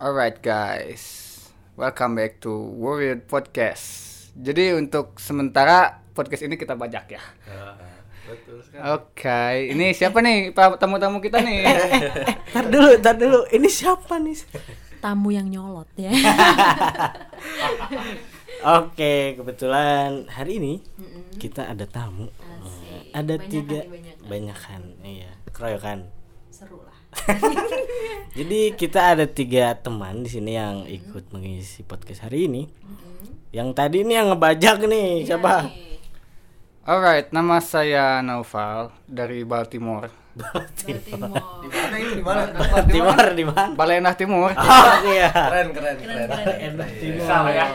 Alright guys, welcome back to Warrior Podcast. Jadi untuk sementara podcast ini kita bajak ya. Betul sekali. Oke, ini siapa nih pak tamu-tamu kita nih? Ntar dulu, ntar dulu. Ini siapa nih? tamu yang nyolot ya. Oke, kebetulan hari ini kita ada tamu. Ada Banyakan tiga banyakan. banyakan, iya, keroyokan. Seru lah. Jadi kita ada tiga teman di sini yang ikut mengisi podcast hari ini. Yang tadi ini yang ngebajak nih, siapa? Alright, nama saya Naufal dari Baltimore. Timur. Di mana ini di mana? Timur di mana? Balenah Timur. Oh iya. Keren keren Keren, keren. Timur. Salah ya.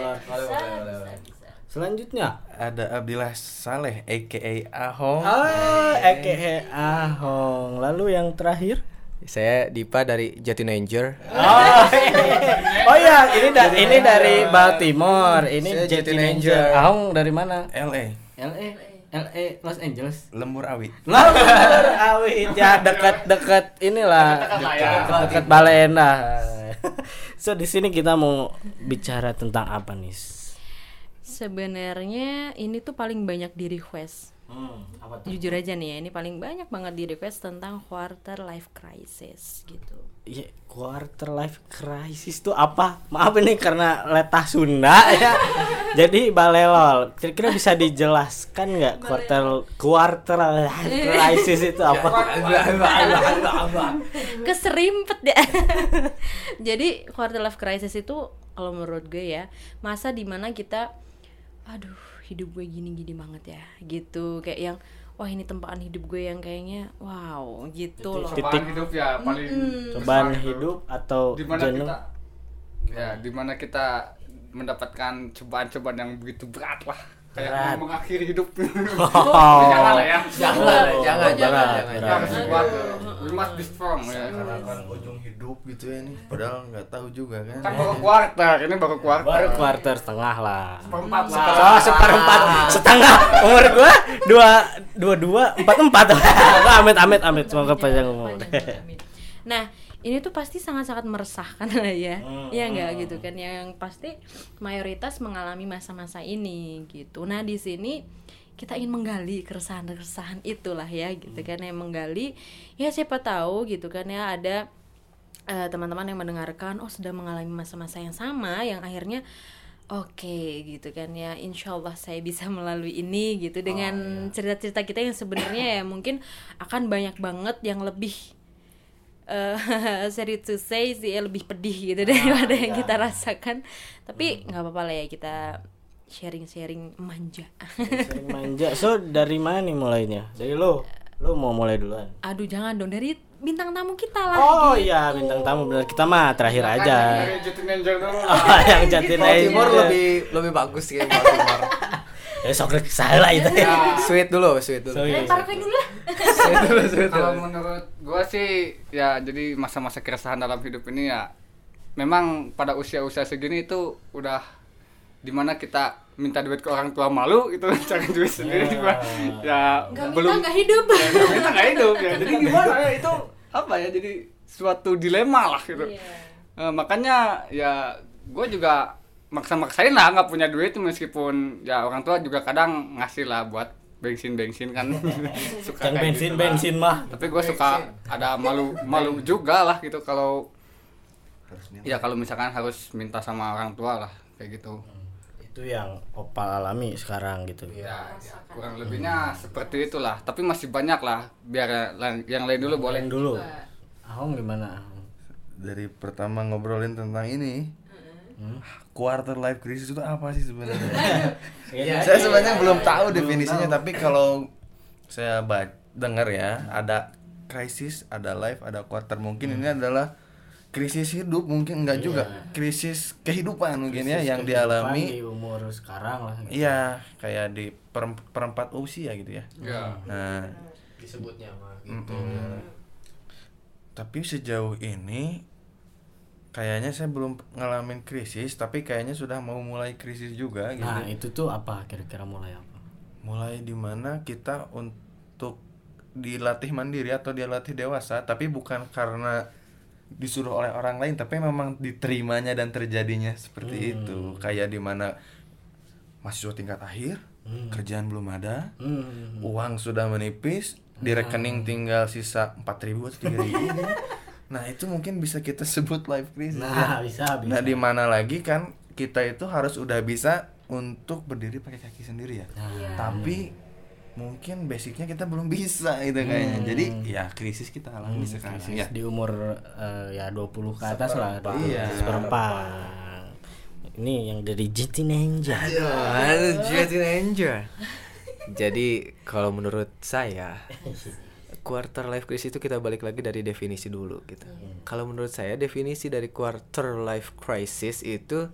Selanjutnya. Ada Abdillah Saleh aka Ahong. Oh, aka Ahong. Lalu yang terakhir? Saya Dipa dari Jatinanger. Oh, oh iya, ini da- ini dari Baltimore. Ini. Ranger. Ahong dari mana? LA LA, LA Los Angeles. Lembur Awi. Lalu awit ya dekat-dekat inilah dekat Balena. So di sini kita mau bicara tentang apa nih? Sebenarnya ini tuh paling banyak di request. Hmm, apa tuh? Jujur aja nih ya, ini paling banyak banget di request tentang quarter life crisis gitu. Iya, quarter life crisis tuh apa? Maaf ini karena letah Sunda ya. Jadi balelol. Kira-kira bisa dijelaskan nggak quarter quarter life crisis itu apa? Keserimpet deh. Jadi quarter life crisis itu kalau menurut gue ya, masa di mana kita aduh, hidup gue gini-gini banget ya. Gitu, kayak yang wah ini tempaan hidup gue yang kayaknya wow gitu loh. Titik. Cobaan hidup ya paling Cobaan besar gitu. hidup atau Di mana jenuh? kita ya di mana kita mendapatkan cobaan-cobaan yang begitu berat lah kayak Berat. mengakhiri hidup. Oh. jangan lah ya. Jangan, jangan, berat, jangan, kita harus kuat we must be strong ya. Karena kan ujung hidup gitu ya nih. Padahal nggak tahu juga kan. kan baru kuarter ini baru kuarter Baru quarter setengah lah. seperempat lah. Seperempat. Setengah. Umur gua dua dua dua empat empat. Amit amit amit semoga panjang umur. Nah, ini tuh pasti sangat-sangat meresahkan lah ya. Hmm. Iya enggak gitu kan yang pasti mayoritas mengalami masa-masa ini gitu. Nah, di sini kita ingin menggali keresahan-keresahan itulah ya gitu kan yang menggali ya siapa tahu gitu kan ya ada eh, teman-teman yang mendengarkan oh sedang mengalami masa-masa yang sama yang akhirnya oke gitu kan ya insya Allah saya bisa melalui ini gitu dengan cerita-cerita kita yang sebenarnya ya mungkin akan banyak banget yang lebih eh sorry to say sih ya, lebih pedih gitu daripada yang kita rasakan. Tapi nggak apa-apa lah ya kita sharing-sharing manja. Sering manja. So dari mana nih mulainya? Dari lo. Lo mau mulai duluan. Aduh jangan dong. Dari bintang tamu kita lah. Oh gitu. iya bintang tamu. Benar kita mah terakhir aja. dari Jatinanger dulu. Oh, yang jatin Baltimore lebih lebih bagus kayak Baltimore. ya sok salah itu ya. Sweet dulu, sweet dulu. So, iya. lah Kalau menurut gua sih ya jadi masa-masa keresahan dalam hidup ini ya memang pada usia-usia segini itu udah di mana kita minta duit ke orang tua malu itu cari duit sendiri juga ya minta belum nggak hidup. Ya, nggak minta nggak hidup ya. Jadi gimana ya itu apa ya jadi suatu dilema lah gitu. Iya. Eh, makanya ya gue juga maksa-maksain lah nggak punya duit meskipun ya orang tua juga kadang ngasih lah buat bensin bensin kan. Suka yang kayak bensin gitu bensin mah. Tapi gue suka ada malu malu juga lah gitu kalau Harusnya. ya kalau misalkan harus minta sama orang tua lah kayak gitu. Itu yang opal alami sekarang gitu. Ya, ya, kurang lebihnya seperti itulah. Tapi masih banyak lah. Biar yang lain dulu boleh. Yang dulu. Ahong gimana? Dari pertama ngobrolin tentang ini, quarter life crisis itu apa sih sebenarnya? Ya, saya sebenarnya belum tahu definisinya, tapi kalau saya dengar ya, ada krisis, ada life, ada quarter. Mungkin ini adalah krisis hidup, mungkin enggak juga. Krisis kehidupan mungkin ya yang Kehidupan dialami. di umur sekarang lah gitu. Iya, kayak di per- perempat usia gitu ya. ya Nah, Disebutnya mah mm-mm. tapi sejauh ini kayaknya saya belum ngalamin krisis, tapi kayaknya sudah mau mulai krisis juga gitu. nah itu tuh apa? Kira-kira mulai apa? Mulai di mana kita untuk dilatih mandiri atau dilatih dewasa tapi bukan karena disuruh oleh orang lain tapi memang diterimanya dan terjadinya seperti itu. Kayak di mana mahasiswa tingkat akhir kerjaan belum ada Hmm. uang sudah menipis di rekening tinggal sisa 4000 atau 3000 nah itu mungkin bisa kita sebut life crisis. Nah, bisa, bisa. nah di mana lagi kan kita itu harus udah bisa untuk berdiri pakai kaki sendiri ya? Tapi mungkin basicnya kita belum bisa gitu kayaknya jadi ya krisis kita alami sekarang Krisis ya. di umur eh, ya 20 ke atas lah Iya. seperempat. Ini yang dari GT Ninja. Jet Ninja. Jadi kalau menurut saya quarter life crisis itu kita balik lagi dari definisi dulu gitu. Kalau menurut saya definisi dari quarter life crisis itu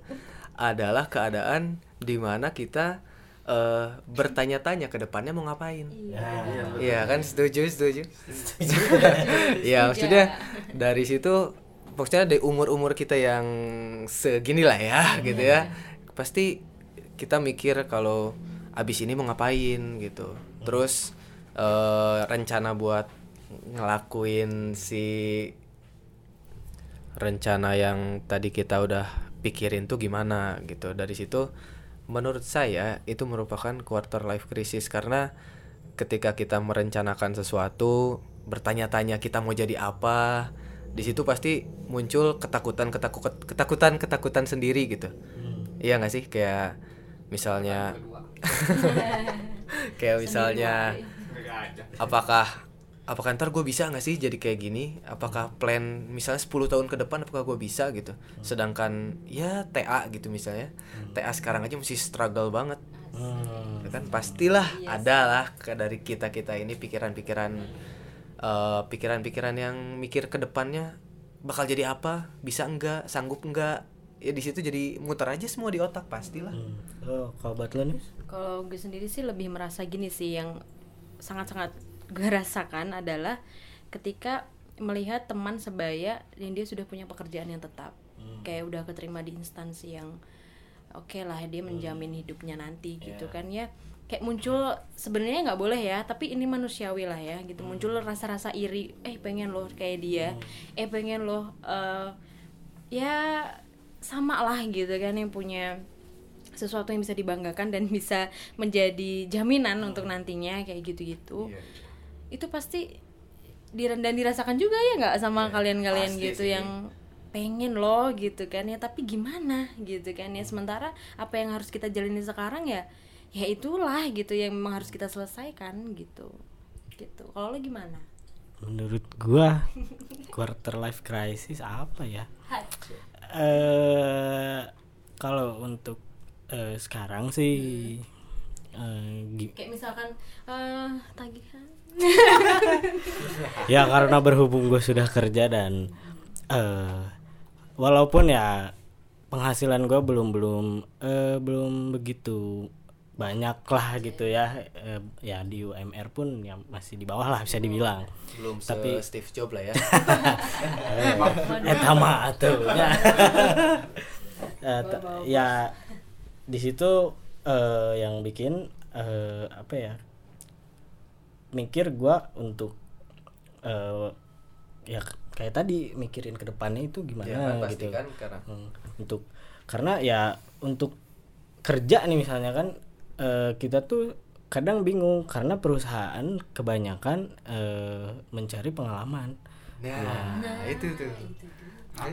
adalah keadaan di mana kita eh, bertanya-tanya ke depannya mau ngapain. Iya kan setuju setuju. Iya maksudnya dari situ maksudnya dari umur-umur kita yang segini lah ya gitu ya. Pasti kita mikir kalau abis ini mau ngapain gitu. Terus eh, rencana buat ngelakuin si rencana yang tadi kita udah pikirin tuh gimana gitu. Dari situ menurut saya itu merupakan quarter life crisis karena ketika kita merencanakan sesuatu, bertanya-tanya kita mau jadi apa, di situ pasti muncul ketakutan ketakutan ketakutan ketakutan sendiri gitu. Iya nggak sih kayak misalnya kayak misalnya apakah apakah ntar gue bisa nggak sih jadi kayak gini? Apakah plan misalnya 10 tahun ke depan apakah gue bisa gitu? Sedangkan ya TA gitu misalnya. TA sekarang aja masih struggle banget. Hmm. Ya kan pastilah ada lah dari kita kita ini pikiran-pikiran eh, pikiran-pikiran yang mikir ke depannya bakal jadi apa? Bisa enggak sanggup enggak ya di situ jadi muter aja semua di otak pastilah. Hmm. Oh, kalau buat lo nih? Kalau gue sendiri sih lebih merasa gini sih yang sangat-sangat gue rasakan adalah ketika melihat teman sebaya yang dia sudah punya pekerjaan yang tetap, kayak udah keterima di instansi yang oke lah dia menjamin hidupnya nanti gitu kan ya. Kayak muncul sebenarnya nggak boleh ya, tapi ini manusiawi lah ya gitu. Muncul rasa-rasa iri, eh pengen loh kayak dia, eh pengen loh eh, ya sama lah gitu kan yang punya sesuatu yang bisa dibanggakan dan bisa menjadi jaminan untuk nantinya kayak gitu-gitu. Itu pasti dan dirasakan juga ya nggak sama kalian-kalian pasti gitu sih. yang pengen loh gitu kan ya tapi gimana gitu kan ya. Sementara apa yang harus kita jalani sekarang ya ya itulah gitu yang memang harus kita selesaikan gitu. Gitu. Kalau lo gimana? Menurut gua quarter life crisis apa ya? Eh kalau untuk eh, sekarang sih eh, gi- kayak misalkan eh tagihan. Ya karena berhubung gue sudah kerja dan eh walaupun ya penghasilan gue belum belum eh, belum begitu banyak lah gitu ya. Eh, ya di UMR pun ya masih di bawah lah bisa dibilang. Belum Tapi- se Steve Jobs lah ya. Eh sama tuh ya ya di situ eh, yang bikin eh, apa ya mikir gua untuk eh, ya kayak tadi mikirin ke depannya itu gimana ya gitu. kan karena Hmm, untuk karena ya untuk kerja nih misalnya kan eh, kita tuh kadang bingung karena perusahaan kebanyakan eh, mencari pengalaman. Nah, itu tuh.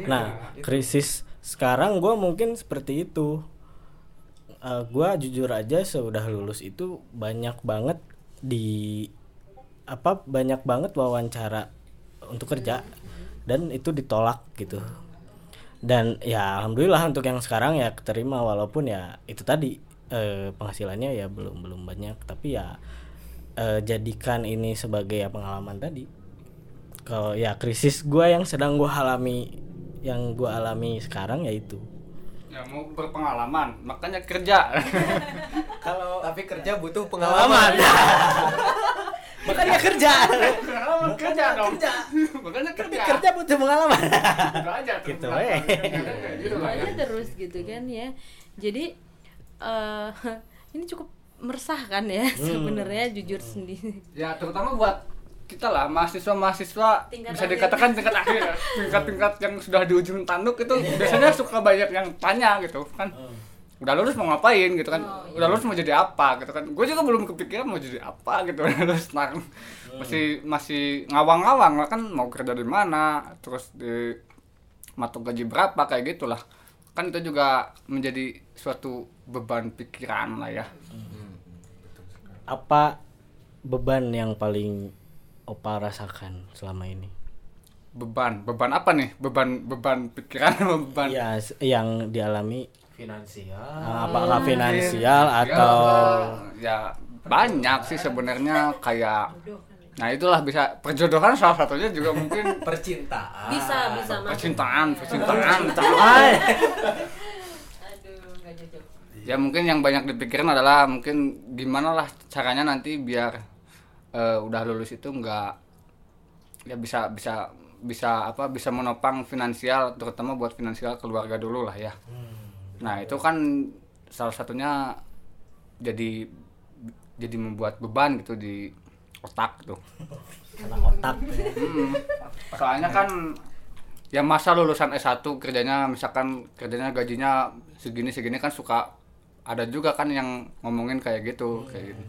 Nah, krisis sekarang gue mungkin seperti itu. Eh gue jujur aja sudah lulus itu banyak banget di apa banyak banget wawancara untuk kerja dan itu ditolak gitu. Dan ya alhamdulillah untuk yang sekarang ya keterima walaupun ya itu tadi eh, penghasilannya ya belum belum banyak. Tapi ya eh, jadikan ini sebagai ya pengalaman tadi. Kalau ya krisis gue yang sedang gue alami yang gue alami sekarang yaitu ya mau berpengalaman makanya kerja. Kalau tapi kerja butuh pengalaman. Makanya kerja. Pengalaman kerja dong. makanya kerja. kerja butuh pengalaman. Gitu aja terus Gitu, eh. gitu lah ya. Aja terus gitu kan ya. Jadi eh ini cukup meresahkan ya sebenarnya jujur sendiri. Ya terutama buat kita lah mahasiswa mahasiswa Tingkat bisa akhir. dikatakan tingkat akhir. Ya. tingkat tingkat yang sudah di ujung tanduk itu biasanya suka banyak yang tanya gitu kan. Udah lulus mau ngapain gitu kan. Oh, iya. udah lulus mau jadi apa gitu kan. Gue juga belum kepikiran mau jadi apa gitu. Udah lulus nah, masih masih ngawang-ngawang lah kan mau kerja di mana terus di matok gaji berapa kayak gitulah. Kan itu juga menjadi suatu beban pikiran lah ya. Apa beban yang paling Opa rasakan selama ini? beban beban apa nih? Beban beban pikiran sama beban? Ya, yang dialami? Finansial. Uh, apakah finansial atau ya banyak sih sebenarnya kayak nah itulah bisa perjodohan salah satunya juga mungkin percintaan. Bisa bisa percintaan percintaan. Ay, aduh nggak cocok. Ya mungkin yang banyak dipikirin adalah mungkin gimana lah caranya nanti biar eh, udah lulus itu nggak ya bisa bisa bisa apa bisa menopang finansial terutama buat finansial keluarga dulu lah ya nah itu kan salah satunya jadi jadi membuat beban gitu di otak tuh kena otak. Hmm. Soalnya kan ya masa lulusan S1 kerjanya misalkan kerjanya gajinya segini segini kan suka ada juga kan yang ngomongin kayak gitu kayak gitu.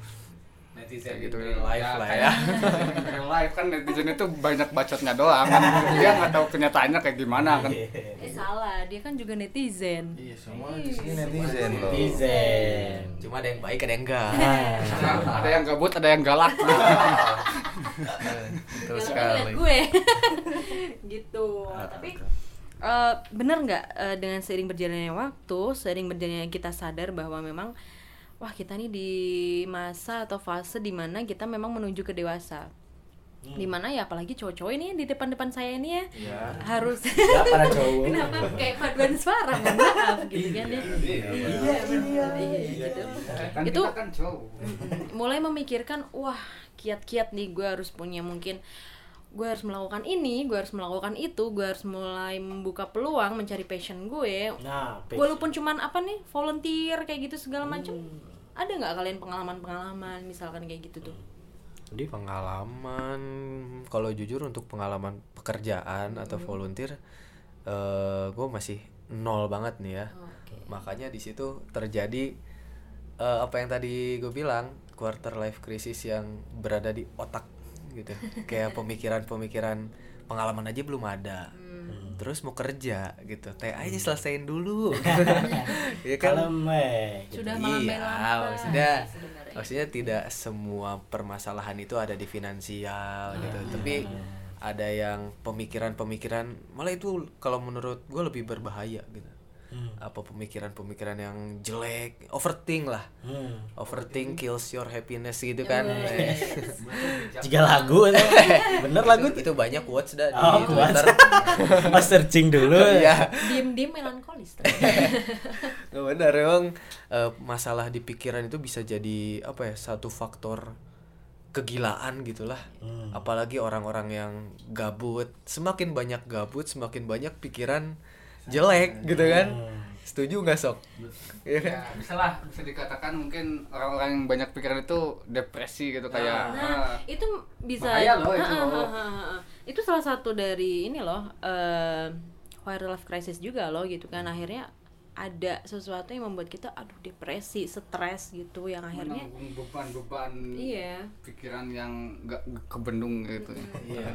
Netizen Kayak gitu in real life lah ya kayak in real life kan netizen itu banyak bacotnya doang kan. Dia nggak tahu kenyataannya kayak gimana kan. eh salah dia kan juga netizen Iya, semua di sini netizen loh. Netizen. cuma ada yang baik ada yang enggak Ada yang gabut, ada yang galak. Yang sekali. liat gue gitu tapi eh, bener nggak eh, dengan seiring berjalannya waktu seiring berjalannya kita sadar bahwa memang wah kita nih di masa atau fase di mana kita memang menuju ke dewasa. Di mana ya apalagi cowok-cowok ini di depan-depan saya ini ya harus Ya, para cowok. kenapa kayak paduan suara? Mohon maaf gitu kan ya. iya iya iya. Gitu. Kan itu kan cowok. mulai memikirkan wah kiat-kiat nih gue harus punya mungkin gue harus melakukan ini gue harus melakukan itu gue harus mulai membuka peluang mencari passion gue Nah, passion. walaupun cuman apa nih volunteer kayak gitu segala macam ada nggak kalian pengalaman-pengalaman misalkan kayak gitu tuh Jadi pengalaman kalau jujur untuk pengalaman pekerjaan atau volunteer eh gue masih nol banget nih ya. Oke. Makanya di situ terjadi eh, apa yang tadi gue bilang quarter life crisis yang berada di otak gitu. Kayak pemikiran-pemikiran pengalaman aja belum ada. Terus mau kerja gitu. TA aja selesaiin dulu. Iya kan? Kalem, eh. sudah Iya, maksudnya sebenarnya. maksudnya tidak semua permasalahan itu ada di finansial gitu. Tapi ada yang pemikiran-pemikiran malah itu kalau menurut gue lebih berbahaya gitu. Apa pemikiran-pemikiran yang jelek, overthink lah. Hmm. Overthink kills your happiness gitu kan. Jika lagu itu. bener lagu itu banyak quotes dah di Oh, quotes. Twitter. Oh, searching dulu. Iya. diem-diem melankolis Nggak benar emang eh, masalah di pikiran itu bisa jadi apa ya satu faktor kegilaan gitulah apalagi orang-orang yang gabut semakin banyak gabut semakin banyak pikiran jelek gitu kan. Setuju nggak sok? Iya kan? Ya, bisa lah bisa dikatakan mungkin orang-orang yang banyak pikiran itu depresi gitu kayak Nah, ah, itu bisa Bahaya loh itu. Itu salah satu dari ini loh eh quarter life crisis juga loh gitu kan. Akhirnya ada sesuatu yang membuat kita aduh depresi, stres gitu yang akhirnya beban-beban iya. pikiran yang nggak kebendung gitu ya. Iya.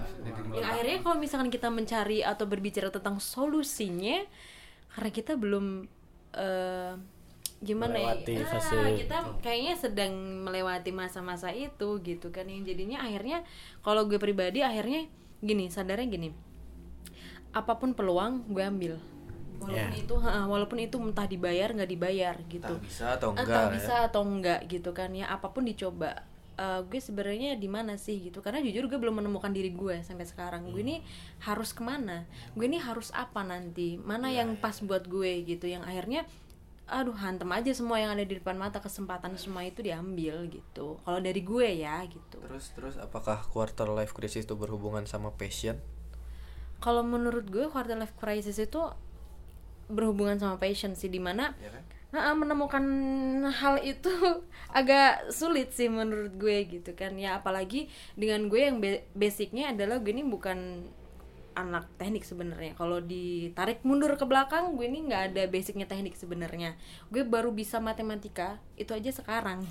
Yang akhirnya kalau misalkan kita mencari atau berbicara tentang solusinya karena kita belum eh gimana Melewati ya? fase Ah, kita itu. kayaknya sedang melewati masa-masa itu gitu kan yang jadinya akhirnya kalau gue pribadi akhirnya gini sadarnya gini apa pun peluang gue ambil walaupun Ya. itu ha, walaupun itu entah dibayar nggak dibayar gitu. Entah bisa atau entah enggak bisa ya. atau enggak gitu kan ya. Apa pun dicoba Eh, gue sebenarnya di mana sih gitu. Karena jujur gue belum menemukan diri gue sampai sekarang. Gue ini harus ke mana? Gue ini harus apa nanti? Mana yang pas buat gue gitu? Yang akhirnya aduh hantem aja semua yang ada di depan mata. Kesempatan semua itu diambil gitu. Kalau dari gue ya gitu. Terus terus apakah quarter life crisis itu berhubungan sama passion? Kalau menurut gue quarter life crisis itu berhubungan sama passion sih di mana ya kan? Menemukan hal itu agak sulit sih menurut gue gitu kan. Ya apalagi dengan gue yang basicnya adalah gue ini bukan anak teknik sebenarnya. Kalau ditarik mundur ke belakang gue ini nggak ada basicnya teknik sebenarnya. Gue baru bisa matematika itu aja sekarang.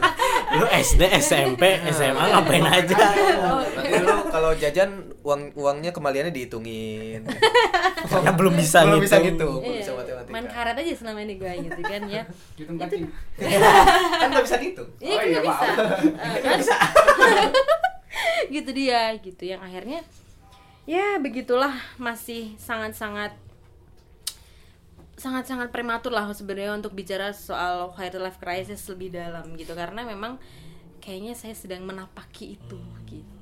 Lu SD, SMP, SMA ngapain aja? Berarti lu kalau jajan uang uangnya kembaliannya dihitungin. Karena belum bisa Belum bisa gitu, belum Iya, bisa matematika. main karet aja selama ini gue gitu kan ya. Gitu kancing kan nggak bisa gitu. Iya, Oh, kan iya, nggak bisa. Gitu dia, gitu. Yang akhirnya ya begitulah. Masih sangat-sangat sangat-sangat prematur lah sebenarnya untuk bicara soal quarter life crisis lebih dalam gitu. Karena memang kayaknya saya sedang menapaki itu gitu.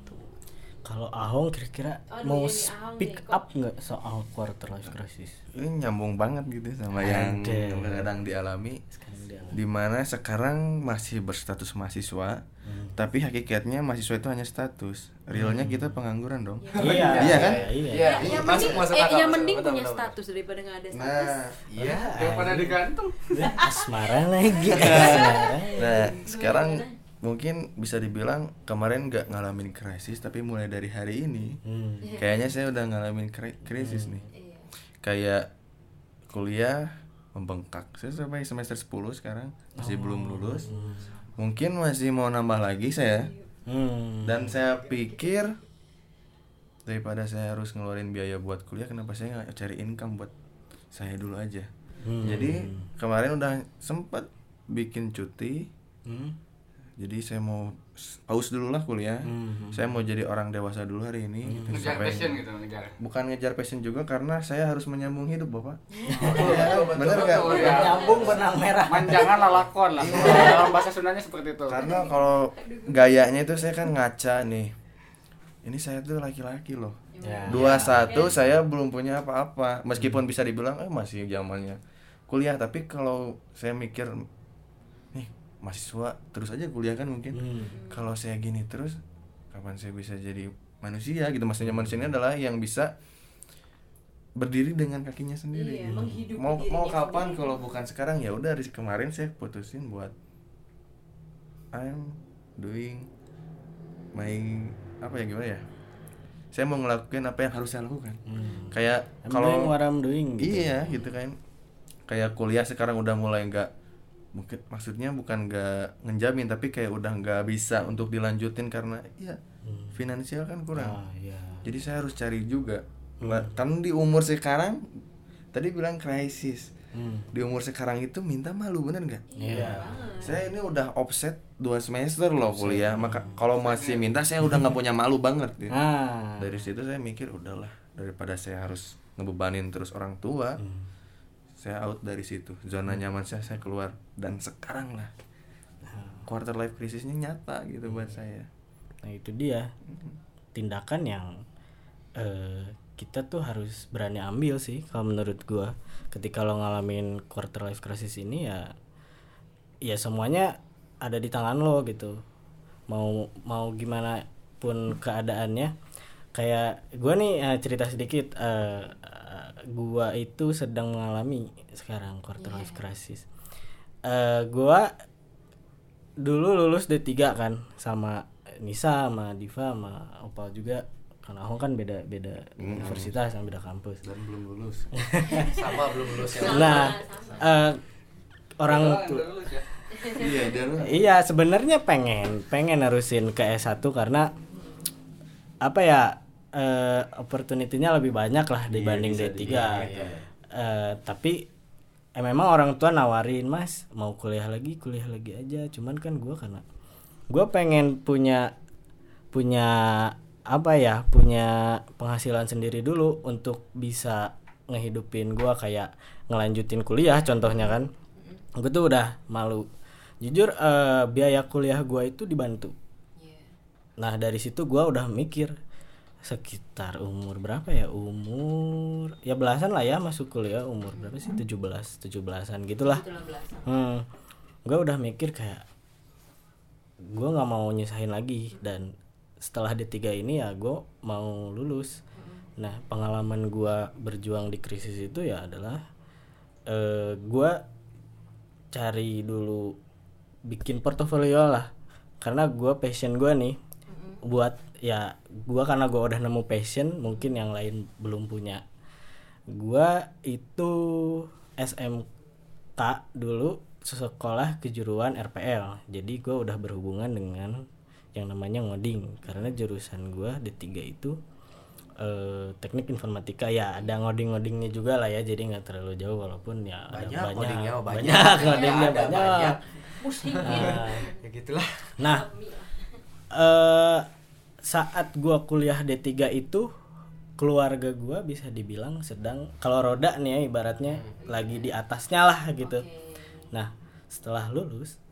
Kalau Ahong kira-kira Aduh, mau Ahong speak nih, kok. up nggak soal quarter life crisis? ini nyambung banget gitu sama yang Ada. kadang dialami Sekarang dia di mana sekarang masih berstatus mahasiswa tapi hakikatnya mahasiswa itu hanya status realnya kita pengangguran dong Iya, Iya kan? Iya. Iya, yang masuk mending, masuk eh, yang masuk mending punya Betul, betul, status daripada nggak ada status. nah Iya. daripada digantung Asmara lagi. Asmara. nah sekarang mungkin bisa dibilang kemarin nggak ngalamin krisis tapi mulai dari hari ini Hmm. kayaknya saya udah ngalamin kri- krisis nih Iya. kayak kuliah membengkak saya sampai semester 10 sekarang masih belum lulus mungkin masih mau nambah lagi saya Hmm. dan saya pikir daripada saya harus ngeluarin biaya buat kuliah kenapa saya nggak cari income buat saya dulu aja Hmm. jadi kemarin udah sempat bikin cuti Hmm. Jadi saya mau s- pause dulu lah kuliah Hmm. saya mau jadi orang dewasa dulu hari ini gitu. ngejar Sampai- passion gitu ngejar bukan ngejar passion juga karena saya harus menyambung hidup bapak Betul, Ya, betul, bener nggak? betul. Iya. Nyambung benang merah. manjangan lalakon lah dalam bahasa Sundanya seperti itu karena kalau gayanya itu saya kan ngaca nih ini saya tuh laki-laki loh Ya. dua satu saya belum punya apa-apa meskipun bisa dibilang eh masih zamannya kuliah tapi kalau saya mikir mahasiswa terus aja kuliah kan mungkin Hmm. kalau saya gini terus kapan saya bisa jadi manusia gitu maksudnya manusia ini adalah yang bisa berdiri dengan kakinya sendiri Iya, menghidupi mau mau kapan sendiri. kalau bukan sekarang ya udah dari kemarin saya putusin buat I'm doing my apa ya gimana ya saya mau ngelakuin apa yang harus saya lakukan Hmm. kayak doing kalau what I'm doing gitu. iya gitu kan kayak kuliah sekarang udah mulai nggak mungkin maksudnya bukan nggak ngejamin tapi kayak udah nggak bisa untuk dilanjutin karena ya finansial kan kurang Ah, iya. jadi saya harus cari juga Lah, kan di umur sekarang tadi bilang krisis Hmm. di umur sekarang itu minta malu bener nggak Iya. saya ini udah offset dua semester loh kuliah maka kalau masih minta saya udah nggak punya malu banget gitu. Ah. dari situ saya mikir udahlah daripada saya harus ngebebanin terus orang tua Hmm. Saya out dari situ. Zona nyaman saya saya keluar. Dan sekarang lah quarter life crisisnya nyata gitu buat saya. Nah itu dia. Tindakan yang eh, kita tuh harus berani ambil sih kalau menurut gua. Ketika lo ngalamin quarter life crisis ini ya ya semuanya ada di tangan lo gitu. Mau mau gimana pun keadaannya. Kayak gua nih eh, cerita sedikit eh, gua itu sedang mengalami sekarang quarter life crisis. Eh gua dulu lulus D3 kan sama Nisa sama Diva sama Opal juga. Karena aku kan beda beda universitas sama beda kampus. Dan belum lulus. Sama belum lulus ya. nah eh, orang Doang, tu- udah lulus ya. iya iya sebenarnya pengen pengen nerusin ke S1 karena apa ya eh opportunity-nya lebih banyak lah dibanding D3 Eh, tapi eh, memang orang tua nawarin mas mau kuliah lagi kuliah lagi aja. Cuman kan gua karena gua pengen punya punya apa ya punya penghasilan sendiri dulu untuk bisa ngehidupin gua kayak ngelanjutin kuliah contohnya kan. Gue tuh udah malu. Jujur eh, biaya kuliah gua itu dibantu. Nah dari situ gua udah mikir sekitar umur berapa ya? Umur ya belasan lah ya masuk kuliah. Umur berapa sih? 17 17-an gitulah. Hmm, gue udah mikir kayak gue nggak mau nyusahin lagi. Dan setelah D3 ini ya gue mau lulus. Nah pengalaman gue berjuang di krisis itu ya adalah eh gue cari dulu bikin portofolio lah. Karena gua passion gua nih buat ya gua karena gua udah nemu passion mungkin yang lain belum punya. Gua itu SMK dulu sekolah kejuruan RPL jadi gua udah berhubungan dengan yang namanya ngoding. Karena jurusan gua D3 itu eh, teknik informatika. Ya ada ngoding-ngodingnya juga lah ya jadi nggak terlalu jauh walaupun ya ada Banyak, banyak. ngodingnya mah banyak. banyak ngodingnya Ada banyak, banyak. Nah, ya gitulah. Nah, eh saat gua kuliah D3 itu keluarga gua bisa dibilang sedang kalau roda nih ya ibaratnya lagi di atasnya lah gitu. Nah, setelah lulus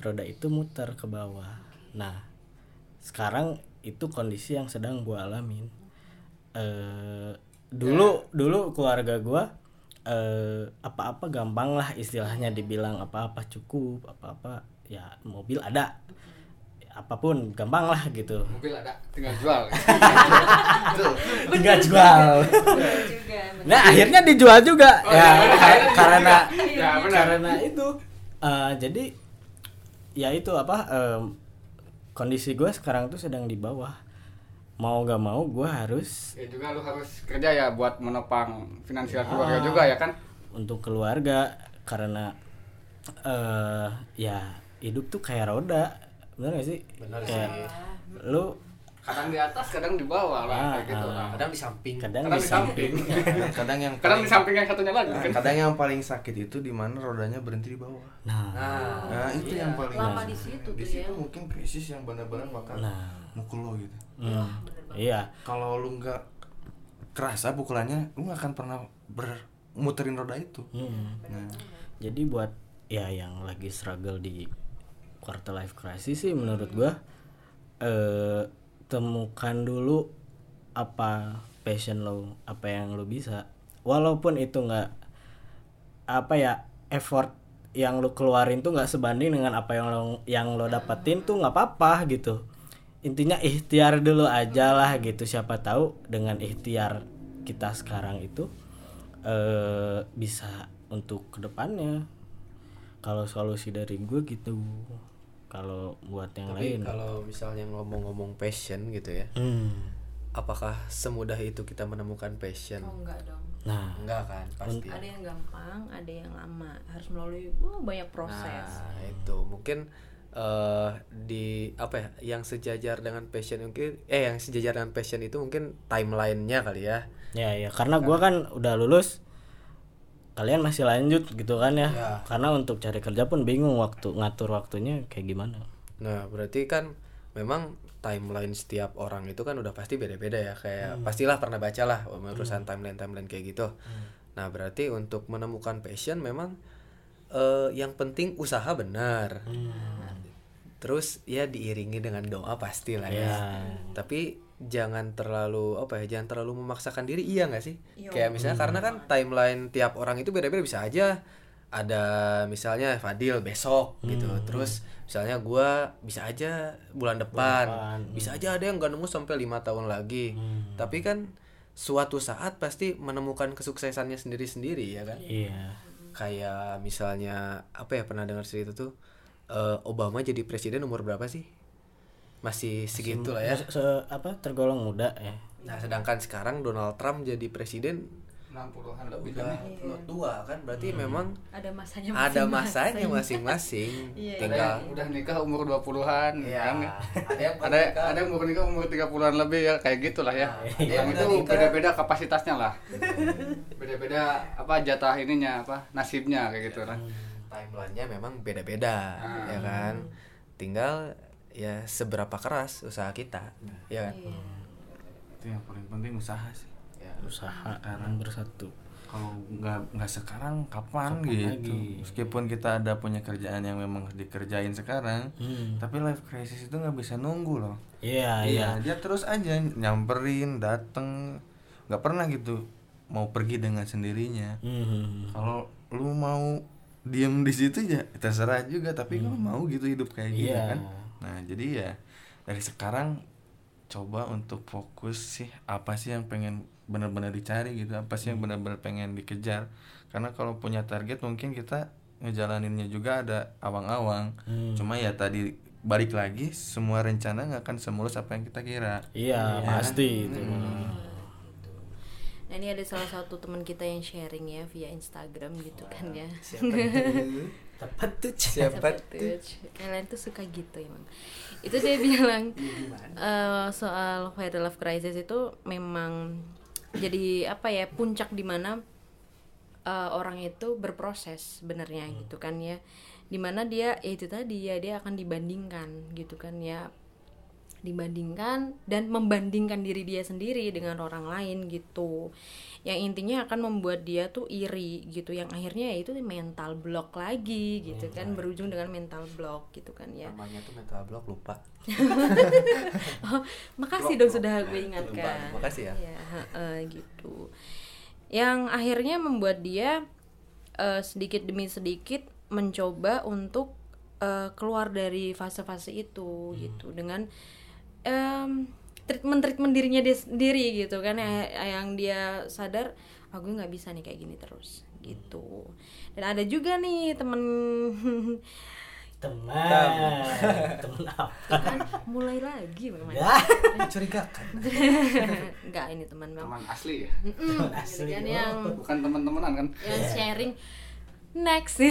roda itu muter ke bawah. Nah, sekarang itu kondisi yang sedang gua alamin. Eh dulu dulu keluarga gua eh apa-apa gampang lah istilahnya dibilang apa-apa cukup, apa-apa ya mobil ada. Apa pun gampang lah gitu. mobil ada tinggal jual Tinggal jual. Nah, akhirnya dijual juga Oh, ya iya, ka- iya, karena iya, benar. karena itu eh, jadi ya itu apa em, kondisi gue sekarang tuh sedang di bawah. Mau gak mau gue harus ya juga lu harus kerja ya buat menopang finansial Ah. keluarga juga ya kan untuk keluarga karena eh ya hidup tuh kayak roda. Bener gak sih? Bener kayak sih. lu kadang di atas kadang di bawah lah Ah, kayak gitu ah. lah kadang di samping kadang kadang di di samping kadang yang kadang di paling- samping yang satunya lagi Nah, kan kadang yang paling sakit itu di mana rodanya berhenti di bawah. Nah, nah Nah, itu yang paling Lama di situ di situ ya. mungkin krisis yang benar-benar bakal Nah. mukul lo gitu. hmm, iya. Kalau lu nggak kerasa pukulannya, lu nggak akan pernah bermuterin roda itu. Hmm. Nah, Jadi buat ya yang lagi struggle di quarter life crisis sih menurut gua eh temukan dulu apa passion lo, apa yang lo bisa. Walaupun itu nggak apa ya effort yang lo keluarin tuh nggak sebanding dengan apa yang lo yang lo dapetin tuh nggak apa-apa gitu. Intinya ikhtiar dulu aja lah gitu. Siapa tahu dengan ikhtiar kita sekarang itu eh bisa untuk ke depannya kalau solusi dari gue gitu kalau buat yang tapi lain kalau misalnya ngomong-ngomong passion gitu ya Hmm. apakah semudah itu kita menemukan passion Oh enggak dong. nah enggak kan pasti Ada yang gampang, ada yang lama. Harus melalui wah, banyak proses. Nah, itu mungkin eh di apa ya yang sejajar dengan passion mungkin eh yang sejajar dengan passion itu mungkin timelinenya kali ya ya ya karena gue kan udah lulus kalian masih lanjut gitu kan ya. Ya. karena untuk cari kerja pun bingung waktu ngatur waktunya kayak gimana. Nah berarti kan memang timeline setiap orang itu kan udah pasti beda-beda ya. Kayak pastilah pernah baca lah urusan timeline timeline kayak gitu. Nah berarti untuk menemukan passion memang eh yang penting usaha benar. Terus ya diiringi dengan doa pasti lah ya. Ya. tapi jangan terlalu apa ya jangan terlalu memaksakan diri iya nggak sih? Iya. kayak misalnya karena kan timeline tiap orang itu beda-beda bisa aja ada misalnya Fadil besok gitu. Terus misalnya gua bisa aja bulan depan, depan, bisa aja ada yang gak nemu sampai lima tahun lagi. Tapi kan suatu saat pasti menemukan kesuksesannya sendiri-sendiri ya kan? Iya. Kayak misalnya apa ya pernah dengar cerita tuh eh, Obama jadi presiden umur berapa sih masih segitu lah ya. Se- se- apa tergolong muda ya. Nah sedangkan sekarang Donald Trump jadi presiden 60-an lebih udah kan udah tua kan berarti memang Ada masanya ada masing-masing. masanya masing-masing. Iya. ada tinggal yang udah nikah umur 20-an Iya. kan ada yang ada ada yang umur nikah umur 30-an lebih ya kayak gitulah ya. Ada yang yang itu udah nikah. beda-beda kapasitasnya lah. Beda-beda apa jatah ininya apa nasibnya kayak gitu lah timelinenya memang beda-beda Ah. ya kan? Tinggal ya seberapa keras usaha kita ya kan Iya. itu yang paling penting usaha sih. ya. usaha dan bersatu Kalau nggak nggak sekarang kapan, Kapan gitu. lagi? Meskipun kita ada punya kerjaan yang memang dikerjain sekarang, Hmm. tapi life crisis itu nggak bisa nunggu loh. iya iya dia terus aja nyamperin, dateng, nggak pernah gitu mau pergi dengan sendirinya. Hmm. Kalau lu mau diem di situ ya terserah juga, tapi kalau mau gitu hidup kayak gini Iya. kan. Nah jadi ya dari sekarang coba untuk fokus sih apa sih yang pengen benar-benar dicari gitu, apa sih yang benar-benar pengen dikejar. Karena kalau punya target mungkin kita ngejalaninnya juga ada awang-awang Hmm. cuma ya tadi balik lagi semua rencana nggak akan semulus apa yang kita kira Iya, pasti itu. Nah ini ada salah satu teman kita yang sharing ya via Instagram gitu kan ya. Tepat tuh. Siapa tuh? Kalian tuh suka gitu emang. Itu dia bilang eh, soal vital love crisis itu memang jadi apa ya puncak di mana eh, orang itu berproses sebenarnya gitu kan ya. Di mana dia ya itu tadi ya dia akan dibandingkan gitu kan ya dibandingkan dan membandingkan diri dia sendiri dengan orang lain gitu. Yang intinya akan membuat dia tuh iri gitu. Yang akhirnya ya itu mental block lagi gitu kan berujung dengan mental block gitu kan ya. Namanya tuh mental block lupa. Oh, makasih dong sudah gue ingatkan. Lupa. Makasih ya. Iya, heeh, gitu. Yang akhirnya membuat dia eh, sedikit demi sedikit mencoba untuk eh, keluar dari fase-fase itu gitu. Dengan em, treatment treatment dirinya dia sendiri gitu kan ya- yang dia sadar ah gue nggak bisa nih kayak gini terus gitu. Dan ada juga nih temen Teman. Teman apa? kan mulai lagi memang Ya. mencurigakan nggak ini teman bang. Teman asli ya? Mm-mm, gitu Asli, kan oh. yang bukan teman-temanan kan? Yang sharing. Next.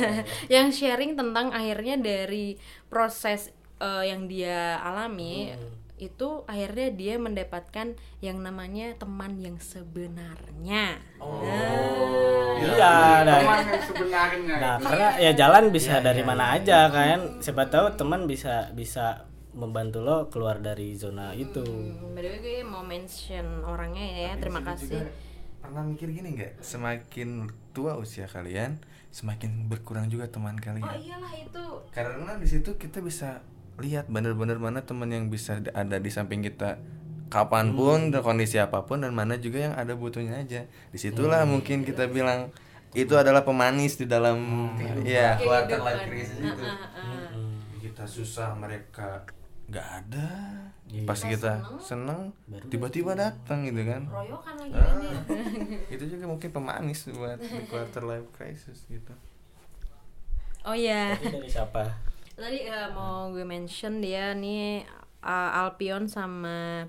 Yang sharing tentang akhirnya dari proses eh, yang dia alami itu akhirnya dia mendapatkan yang namanya teman yang sebenarnya. Nah, Iya, nah, teman yang sebenarnya. Nah, gitu. karena ya jalan bisa dari mana aja kan. Siapa tahu teman bisa bisa membantu lo keluar dari zona itu. Hmm, by the way, gue mau mention orangnya ya. Terima Tapi situ kasih. juga pernah mikir gini nggak? Semakin tua usia kalian semakin berkurang juga teman kalian. Oh iyalah itu. Karena di situ kita bisa lihat bener-bener mana teman yang bisa ada di samping kita kapan pun dan kondisi apa pun dan mana juga yang ada butuhnya aja. Di situlah mungkin kita bilang itu adalah pemanis di dalam ya quarter life crisis itu. Ah, ah. kita susah mereka nggak ada. Iya. pas kita seneng. tiba-tiba datang gitu kan. Royokan lagi Ah. kan ya. itu juga mungkin pemanis buat di quarter life crisis gitu. Oh ya dari siapa? Tadi eh, mau gue mention dia nih uh, Alpion sama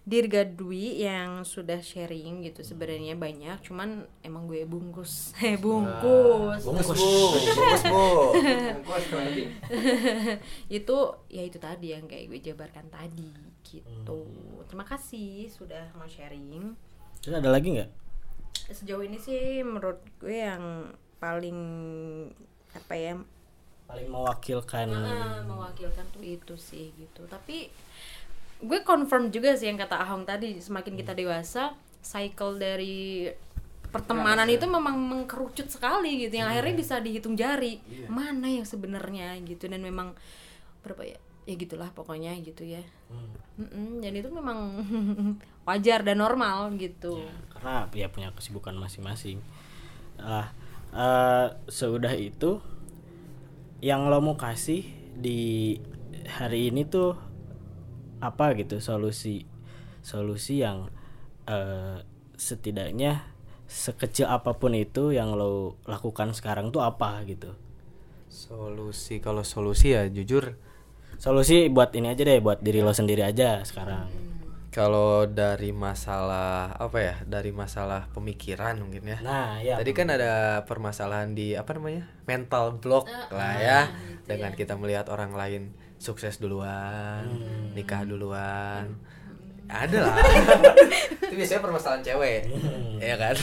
Dirga Dwi yang sudah sharing gitu sebenarnya banyak. Cuman emang gue bungkus. Eh bungkus. Bungkus. bungkus bu itu ya itu tadi yang kayak gue jabarkan tadi gitu. Terima kasih sudah mau sharing. Terus ada lagi nggak? sejauh ini sih menurut gue yang paling apa ya Paling mewakilkan. Ah, mewakilkan tuh itu sih gitu. Tapi gue confirm juga sih yang kata Ahong tadi semakin kita dewasa cycle dari pertemanan itu memang mengkerucut sekali gitu yang akhirnya bisa dihitung jari. Mana yang sebenarnya gitu. Dan memang berapa ya? Ya gitulah pokoknya gitu ya. Mm-mm, dan itu memang wajar dan normal gitu. Karena ya punya kesibukan masing-masing. Lah, eh, seudah itu yang lo mau kasih di hari ini tuh apa gitu? Solusi solusi yang eh, setidaknya sekecil apa pun itu yang lo lakukan sekarang tuh apa gitu? Solusi kalau solusi ya jujur solusi buat ini aja deh buat diri lo sendiri aja sekarang kalau dari masalah apa ya dari masalah pemikiran mungkin ya. Nah ya Tadi kan ada permasalahan di apa namanya mental block lah ya, dengan kita melihat orang lain sukses duluan, nikah duluan, ada lah. Itu biasanya permasalahan cewek, ya kan?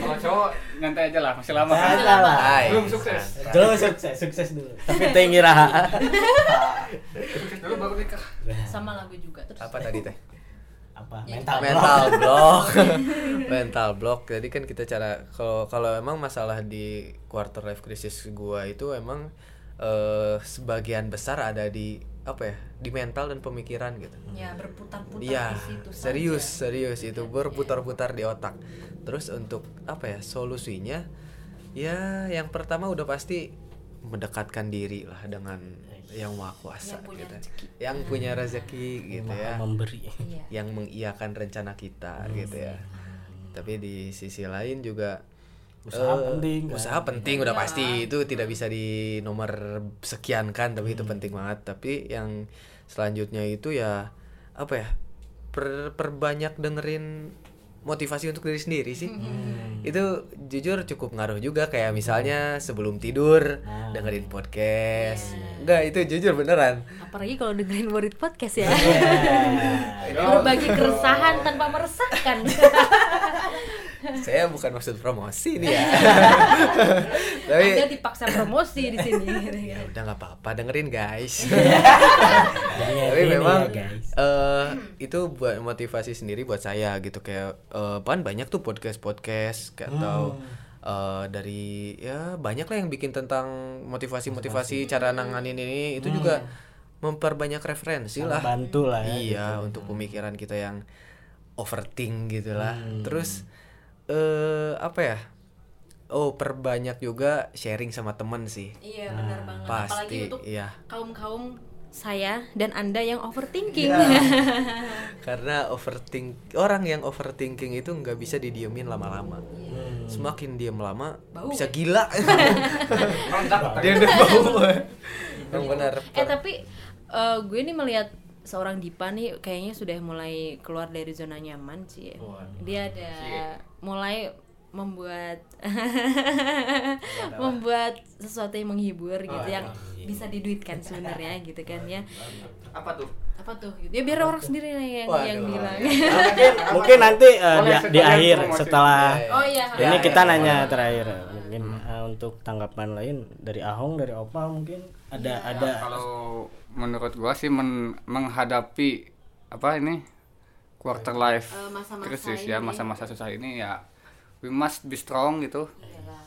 kalau cowok nyantai aja lah masih lama. Kan lah. Belum sukses. Dulu sukses sukses dulu. Tapi tinggi raha sukses dulu baru nikah sama lagu juga terus apa tadi teh? apa Ya, mental mental block mental block jadi kan kita cara kalau kalau emang masalah di quarter life crisis gua itu emang eh, sebagian besar ada di apa ya di mental dan pemikiran gitu ya berputar-putar Iya, di situ saja. serius, serius itu berputar-putar di otak. Terus untuk apa ya solusinya? Ya, yang pertama udah pasti mendekatkan diri lah dengan yang maha kuasa Yang punya gitu. rezeki. Yang punya rezeki gitu Maha ya. memberi Iya. Yang mengiyakan rencana kita gitu ya. Tapi di sisi lain juga Usaha Eh, penting, kan? usaha penting udah pasti itu tidak bisa di nomor sekian kan tapi Hmm. itu penting banget tapi yang selanjutnya itu ya apa ya per- perbanyak dengerin motivasi untuk diri sendiri sih. Hmm. itu jujur cukup ngaruh juga kayak misalnya sebelum tidur Ah. dengerin podcast. Enggak itu jujur beneran. Apalagi kalau dengerin Murid Podcast ya. Iya. berbagi keresahan tanpa meresahkan saya bukan maksud promosi nih ya. Tapi Anda dipaksa promosi di sini. Ya udah nggak apa-apa. Dengerin guys. Dengerin tapi ya, memang guys. eh itu buat motivasi sendiri buat saya gitu. Kayak eh, kan banyak tuh podcast podcast atau eh, dari ya banyak lah yang bikin tentang motivasi motivasi. cara nanganin ini. Itu juga memperbanyak referensi Sangat lah. bantu lah ya, iya gitu. untuk pemikiran kita yang overthink gitulah Hmm. terus eh apa ya? Oh perbanyak juga sharing sama temen sih. Iya benar banget. Apalagi pasti untuk iya. kaum kaum saya dan anda yang overthinking. Karena overthink orang yang overthinking itu nggak bisa didiemin lama-lama. Hmm. semakin diem lama Bau. bisa ya? gila dia udah bau. Yang benar. Eh tapi eh, gue nih melihat seorang Dipa nih kayaknya sudah mulai keluar dari zona nyaman sih ya. dia ada mulai membuat membuat sesuatu yang menghibur gitu yang bisa diduitkan sebenarnya gitu kan ya. Apa tuh? Apa tuh? Gitu. Ya biar orang sendiri yang Waduh. yang bilang mungkin mungkin nanti eh, di, di akhir promosi. setelah oh iya. ini Ya, kita ya, nanya ya. terakhir mungkin eh, untuk tanggapan lain dari Ahong dari Opa mungkin. Ada ada Ya, kalau menurut gua sih men- menghadapi apa ini quarter life Eh, krisis ini ya ya. masa-masa susah ini ya we must be strong gitu.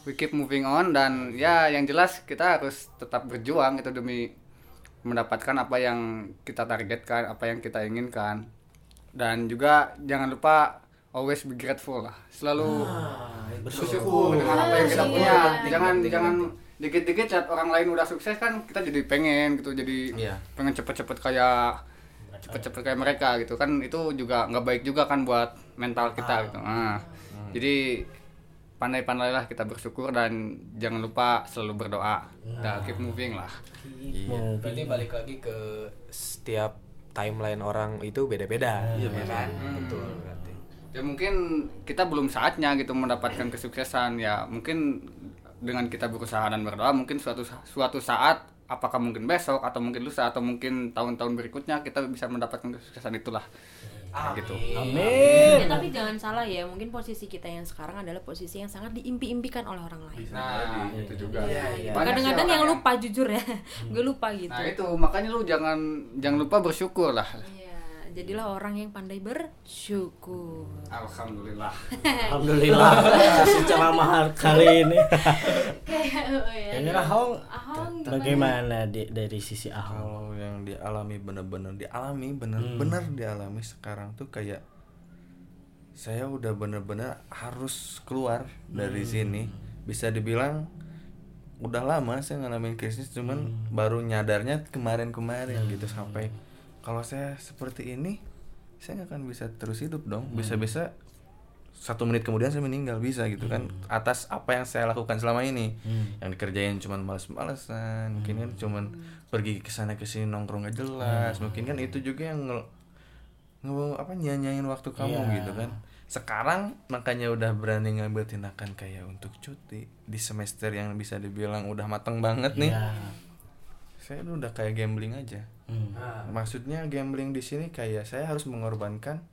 We keep moving on dan ya yang jelas kita harus tetap berjuang itu demi mendapatkan apa yang kita targetkan apa yang kita inginkan. Dan juga jangan lupa always be grateful lah. Selalu bersyukur dengan apa yang kita punya. jangan jangan dikit-dikit lihat orang lain udah sukses kan kita jadi pengen gitu jadi Iya. pengen cepet-cepet kayak cepet-cepet kayak mereka gitu kan. Itu juga nggak baik juga kan buat mental kita gitu. Nah jadi pandai-pandailah kita bersyukur dan jangan lupa selalu berdoa. Dan keep moving lah. Iya. Berarti balik lagi ke setiap timeline orang itu beda-beda, iya kan? Betul berarti. ya mungkin kita belum saatnya gitu mendapatkan kesuksesan. Ya mungkin dengan kita berusaha dan berdoa mungkin suatu suatu saat apakah mungkin besok atau mungkin lusa atau mungkin tahun-tahun berikutnya kita bisa mendapatkan kesuksesan itulah. Kayak gitu. Amin. Ya, tapi jangan salah ya, mungkin posisi kita yang sekarang adalah posisi yang sangat diimpi-impikan oleh orang lain. nah itu juga. Iya, sih Kadang-kadang yang lupa jujur ya, gue lupa gitu. nah itu makanya lu jangan jangan lupa bersyukur lah. Iya, jadilah orang yang pandai bersyukur. alhamdulillah. Alhamdulillah. Secara mahal kali ini. Kayak oh ya. ini Ahong. Ahong gimana? bagaimana di, dari sisi Ahong? Kalau yang dialami bener-bener dialami bener-bener dialami sekarang tuh kayak saya udah bener-bener harus keluar dari sini. Bisa dibilang udah lama saya ngalamin krisis cuman baru nyadarnya kemarin-kemarin gitu sampai kalau saya seperti ini saya nggak akan bisa terus hidup dong. Bisa-bisa satu menit kemudian saya meninggal bisa gitu kan. Atas apa yang saya lakukan selama ini. Yang dikerjain cuman males-malesan mungkin kan cuman pergi ke sana ke sini nongkrong gak jelas. Mungkin kan itu juga yang nge, nge- apa nyanyain waktu kamu Iya. gitu kan. Sekarang makanya udah berani ngambil tindakan kayak untuk cuti di semester yang bisa dibilang udah mateng banget nih. Iya. Saya tuh udah kayak gambling aja Hmm. maksudnya gambling di sini kayak saya harus mengorbankan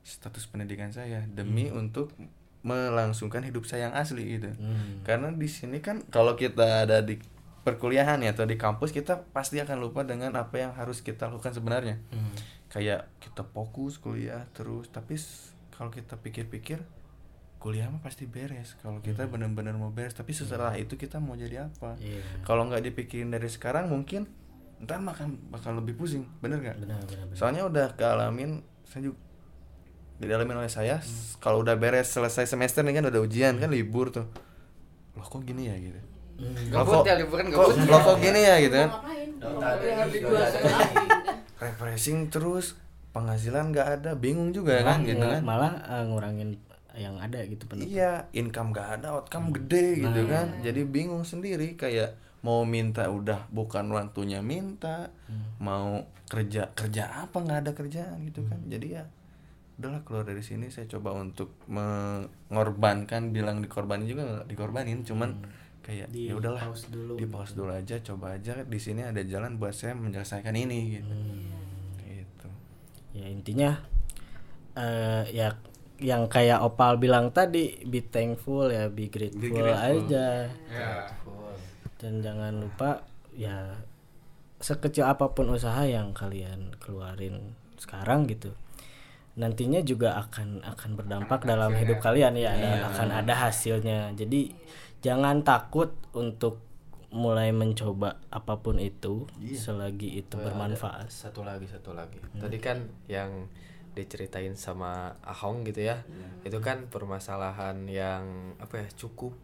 status pendidikan saya demi untuk melangsungkan hidup saya yang asli gitu Hmm. karena di sini kan kalau kita ada di perkuliahan ya atau di kampus kita pasti akan lupa dengan apa yang harus kita lakukan sebenarnya Hmm. kayak kita fokus kuliah terus tapi kalau kita pikir-pikir kuliah mah pasti beres. Kalau kita benar-benar mau beres tapi setelah itu kita mau jadi apa? Iya. kalau nggak dipikirin dari sekarang mungkin ntar makan bakal lebih pusing. Bener nggak? Benar benar benar. soalnya udah kealamin saya juga dialamin oleh saya s- kalau udah beres selesai semester nih kan udah ujian kan libur tuh. Loh kok gini ya gitu? Loh, Gabut kok- ya, liburan kok, gabut. loh, kok gini ya gitu kan? Ngapain? refreshing terus penghasilan nggak ada bingung juga kan gitu Malah- kan? malah eh, ngurangin yang ada gitu Iya, income gak ada, outcome gede gitu kan. Jadi bingung sendiri kayak mau minta udah bukan waktunya minta, mau kerja kerja apa nggak ada kerjaan gitu kan. Jadi ya udahlah keluar dari sini saya coba untuk mengorbankan bilang dikorbanin juga dikorbanin cuman kayak Di ya udahlah pause dulu. di pause dulu aja coba aja di sini ada jalan buat saya menyelesaikan ini gitu. Gitu. Ya intinya eh ya yang kayak opal bilang tadi be thankful ya be grateful, Be grateful. aja. Ya. Dan jangan lupa ya sekecil apa pun usaha yang kalian keluarin sekarang gitu nantinya juga akan akan berdampak dalam hidup kalian ya ada- akan ada hasilnya. Jadi jangan takut untuk mulai mencoba apa pun itu selagi itu bermanfaat. satu lagi satu lagi. Tadi kan yang diceritain sama Ahong gitu ya. Itu kan permasalahan yang apa ya cukup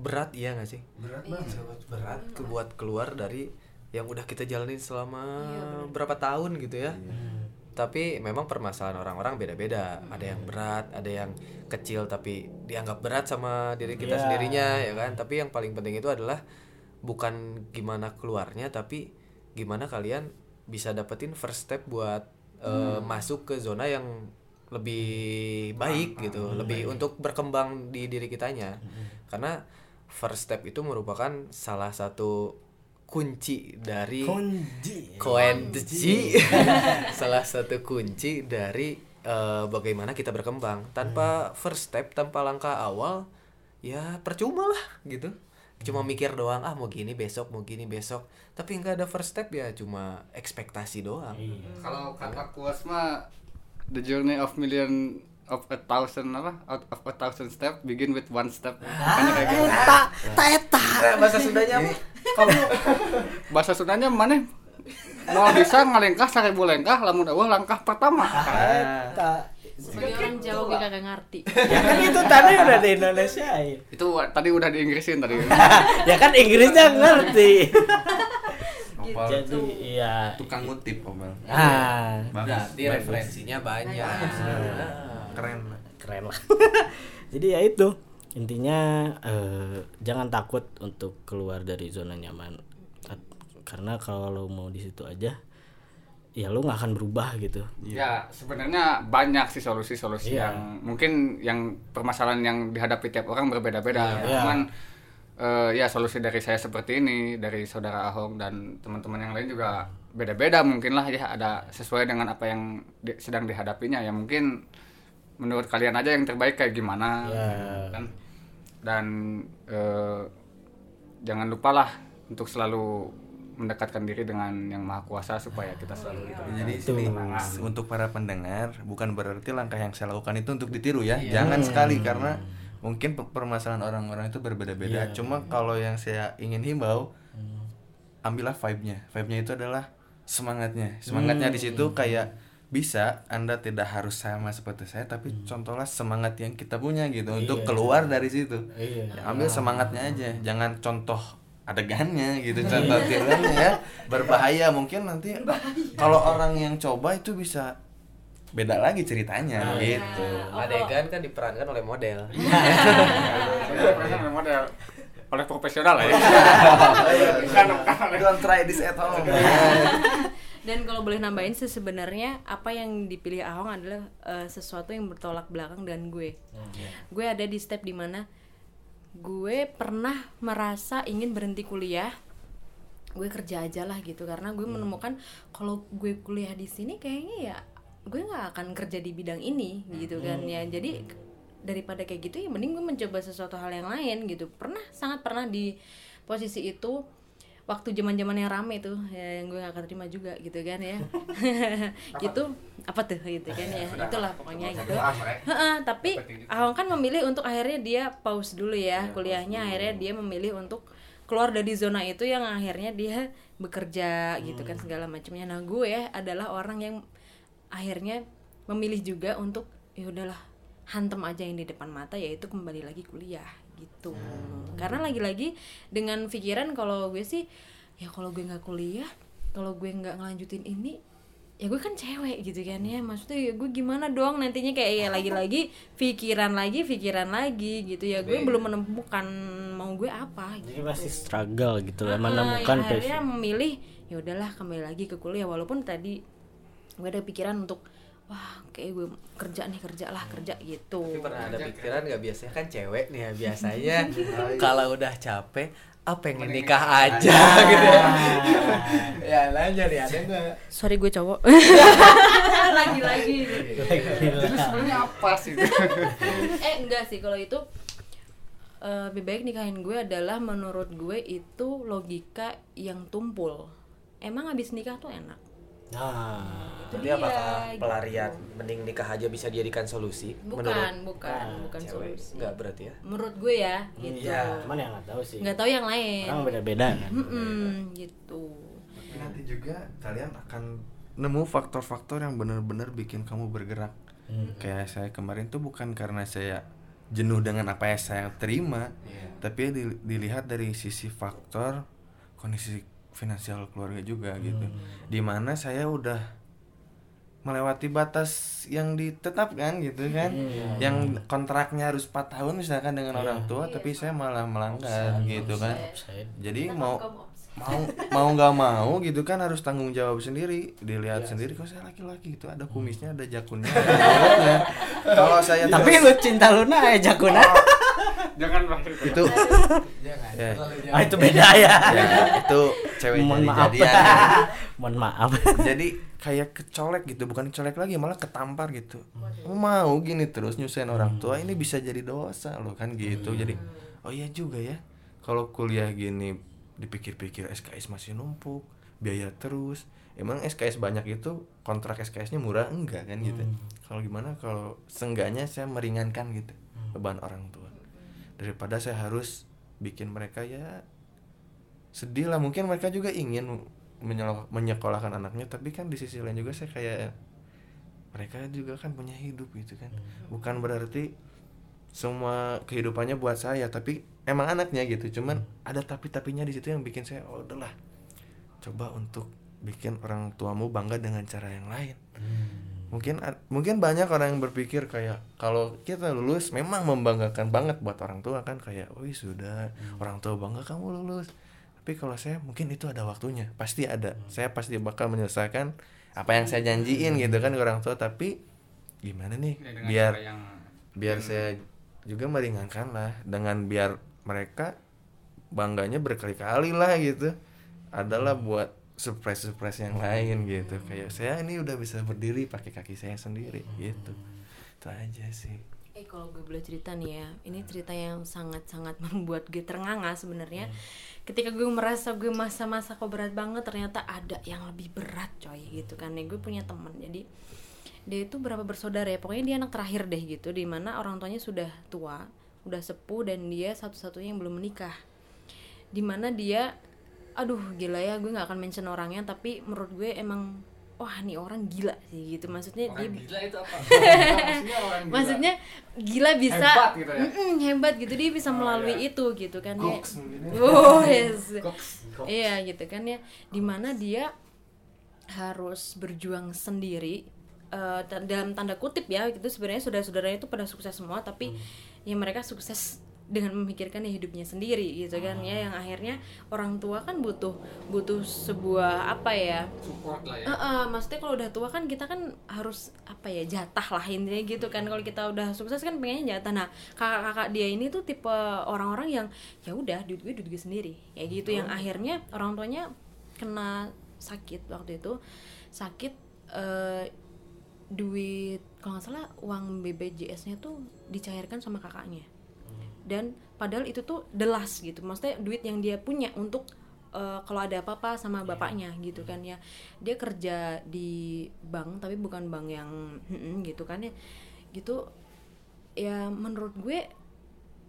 berat iya nggak sih? Berat banget. Berat ke buat keluar dari yang udah kita jalanin selama berapa tahun gitu ya. Tapi memang permasalahan orang-orang beda-beda. Ada yang berat ada yang kecil tapi dianggap berat sama diri kita Iya. sendirinya ya kan? Tapi yang paling penting itu adalah bukan gimana keluarnya tapi gimana kalian bisa dapetin first step buat eh, masuk ke zona yang lebih baik gitu lebih untuk berkembang di diri kitanya. Karena first step itu merupakan salah satu kunci dari kunci. Kunci. Salah satu kunci dari eh, bagaimana kita berkembang. Tanpa first step tanpa langkah awal ya percuma lah gitu cuma mikir doang ah mau gini besok mau gini besok. Tapi nggak ada first step ya cuma ekspektasi doang. Kalau kata kuas mah the journey of million of a thousand apa out of a thousand step begin with one step. Makanya kayak gitu. bahasa Sundanya apa bahasa Sundanya mana? Mau bisa ngalengkah seribu lengkah lamun eueuh langkah pertama. Eta. Sebagai orang Jawa gue kagak ngerti. Ya kan itu tadi udah di Indonesia itu tadi udah di Inggrisin tadi. Ya kan Inggrisnya ngerti. Opal jadi iya. Tukang ngutip Opal ah. Berarti referensinya banyak. Keren. Keren lah. Jadi ya itu. Intinya eh, jangan takut untuk keluar dari zona nyaman. Karena kalau lo mau di situ aja ya lo nggak akan berubah gitu. Ya sebenarnya banyak sih solusi-solusi Iya. yang mungkin yang permasalahan yang dihadapi tiap orang berbeda-beda. Iya. cuman eh, ya solusi dari saya seperti ini dari saudara Ahok dan teman-teman yang lain juga beda-beda mungkin lah ya. Ada sesuai dengan apa yang di- sedang dihadapinya. Ya mungkin menurut kalian aja yang terbaik kayak gimana Iya. kan? Dan eh, jangan lupalah untuk selalu mendekatkan diri dengan yang maha kuasa supaya kita selalu diberikan Jadi sini untuk para pendengar bukan berarti langkah yang saya lakukan itu untuk ditiru ya. Jangan sekali karena mungkin pe- permasalahan orang-orang itu berbeda-beda. Cuma kalau yang saya ingin himbau ambillah vibe-nya. Vibe-nya itu adalah semangatnya. Semangatnya di situ kayak bisa Anda tidak harus sama seperti saya tapi contohlah semangat yang kita punya gitu untuk keluar dari situ. Iya. Ambil semangatnya aja, jangan contoh adegannya gitu contoh tiruannya ya. Berbahaya mungkin nanti kalau orang yang coba itu bisa beda lagi ceritanya gitu. adegan kan diperankan oleh model. Soalnya model. Oleh profesional lah ya. Oleh don't try this at home. Dan kalau boleh nambahin sih sebenarnya apa yang dipilih Ahong adalah eh, sesuatu yang bertolak belakang dengan gue. Gue ada di step di mana gue pernah merasa ingin berhenti kuliah. Gue kerja aja lah gitu karena gue menemukan kalau gue kuliah di sini kayaknya ya gue nggak akan kerja di bidang ini gitu kan ya. Jadi daripada kayak gitu ya mending gue mencoba sesuatu hal yang lain gitu. Pernah sangat pernah di posisi itu waktu zaman zaman yang rame tuh ya, yang gue gak akan terima juga gitu kan ya. Gitu apa tuh gitu kan ya itulah pokoknya gitu. tapi Ahong kan memilih untuk akhirnya dia pause dulu ya kuliahnya. akhirnya dia memilih untuk keluar dari zona itu yang akhirnya dia bekerja gitu kan segala macamnya. Nah gue adalah orang yang akhirnya memilih juga untuk ya udahlah hantem aja yang di depan mata yaitu kembali lagi kuliah gitu. Karena lagi-lagi dengan pikiran kalau gue sih ya kalau gue nggak kuliah kalau gue nggak ngelanjutin ini ya gue kan cewek gitu kan ya. Maksudnya ya gue gimana dong nantinya kayak ya lagi-lagi pikiran lagi pikiran lagi gitu. Ya gue belum menemukan mau gue apa gitu. Jadi masih struggle gitu lah Ah, menemukan ya akhirnya memilih ya udahlah kembali lagi ke kuliah. Walaupun tadi gue ada pikiran untuk wah kayak gue kerja nih kerja lah kerja gitu. Tapi pernah ada pikiran nggak? Biasanya kan cewek nih ya biasanya kalau udah capek ah pengen nikah aja gitu ya. ya. Nanya nih ada nggak? sorry gue cowok. Lagi-lagi. Jadi sebenarnya apa sih? eh enggak sih kalau itu eh, lebih baik nikahin gue adalah menurut gue itu logika yang tumpul. Emang habis nikah tuh enak Nah, Jadi Iya, apakah gitu. pelarian mending nikah aja bisa dijadikan solusi? bukan bukan bukan cewek solusi nggak berarti ya? menurut gue ya gitu Iya. cuman yang nggak tahu sih. nggak tahu yang lain Orang beda-beda kan. Mm-mm, gitu Tapi nanti juga kalian akan nemu faktor-faktor yang benar-benar bikin kamu bergerak. Kayak saya kemarin tuh bukan karena saya jenuh dengan apa yang saya terima, tapi di- dilihat dari sisi faktor kondisi finansial keluarga juga gitu. Di mana saya udah melewati batas yang ditetapkan gitu kan, yang kontraknya harus 4 tahun misalkan dengan orang tua, tapi saya malah melanggar gitu kan. Offside. Jadi mau mau mau nggak mau gitu kan harus tanggung jawab sendiri dilihat sendiri. kok saya laki-laki itu ada kumisnya ada jakunnya. Kalau saya Tapi lu cinta Luna ya Jakuna. Jangan bahas itu ya, Ah itu beda ya. ya, itu cewek Mohon jadi maaf. jadian ya. Mohon maaf. jadi kayak kecolek gitu bukan kecolek lagi malah ketampar gitu. Oh, mau gini terus nyusahin orang tua ini bisa jadi dosa loh kan gitu. Jadi oh iya juga ya kalau kuliah gini dipikir-pikir SKS masih numpuk biaya terus. Emang SKS banyak itu kontrak SKS-nya murah? Enggak kan gitu. Kalau gimana? Kalau seenggaknya saya meringankan gitu beban orang tua daripada saya harus bikin mereka ya sedih lah. Mungkin mereka juga ingin menyekolahkan anaknya tapi kan di sisi lain juga saya kayak mereka juga kan punya hidup gitu kan. Bukan berarti semua kehidupannya buat saya tapi emang anaknya gitu. Cuman ada tapi tapinya di situ yang bikin saya oh udahlah coba untuk bikin orang tuamu bangga dengan cara yang lain mungkin mungkin banyak orang yang berpikir kayak kalau kita lulus memang membanggakan banget buat orang tua kan kayak oh sudah orang tua bangga kamu lulus. Tapi kalau saya mungkin itu ada waktunya pasti ada. Saya pasti bakal menyelesaikan apa yang saya janjiin gitu kan ke orang tua tapi gimana nih Ya, biar yang biar saya juga meringankan lah dengan biar mereka bangganya berkali-kali lah gitu. Adalah buat surprise surprise yang lain gitu. Kayak saya ini udah bisa berdiri pakai kaki saya sendiri gitu. Itu aja sih. Eh kalau gue boleh cerita nih ya, ini cerita yang sangat-sangat membuat gue ternganga sebenarnya. Ketika gue merasa gue masa-masa kok berat banget, ternyata ada yang lebih berat coy gitu kan. Ya gue punya teman, jadi dia itu berapa bersaudara ya, pokoknya dia anak terakhir deh gitu, di mana orang tuanya sudah tua, udah sepuh dan dia satu-satunya yang belum menikah. Di mana dia, aduh gila ya, gue nggak akan mention orangnya, tapi menurut gue emang wah nih orang gila sih gitu maksudnya dia orang gila itu apa? Maksudnya orang gila. maksudnya gila bisa Hebat gitu ya? Hebat gitu dia bisa Oh, melalui iya. itu gitu kan ya ya. oh yes Goks. iya gitu kan ya di mana dia harus berjuang sendiri dan dalam tanda kutip ya gitu sebenarnya saudara-saudaranya itu pada sukses semua tapi ya mereka sukses dengan memikirkan ya hidupnya sendiri gitu kan ya yang akhirnya orang tua kan butuh butuh sebuah apa ya? Support lah ya. Eh, eh, maksudnya kalau udah tua kan kita kan harus apa ya jatah lah intinya gitu kan. Kalau kita udah sukses kan pengennya jatah. Nah kakak-kakak dia ini tuh tipe orang-orang yang ya udah duit gue duit gue sendiri. Kayak gitu yang akhirnya orang tuanya kena sakit waktu itu. Sakit eh, duit kalau nggak salah uang BPJS-nya tuh dicairkan sama kakaknya dan padahal itu tuh the last gitu. Maksudnya duit yang dia punya untuk eh, kalau ada apa-apa sama bapaknya gitu kan ya. Dia kerja di bank tapi bukan bank yang gitu kan ya. Gitu ya menurut gue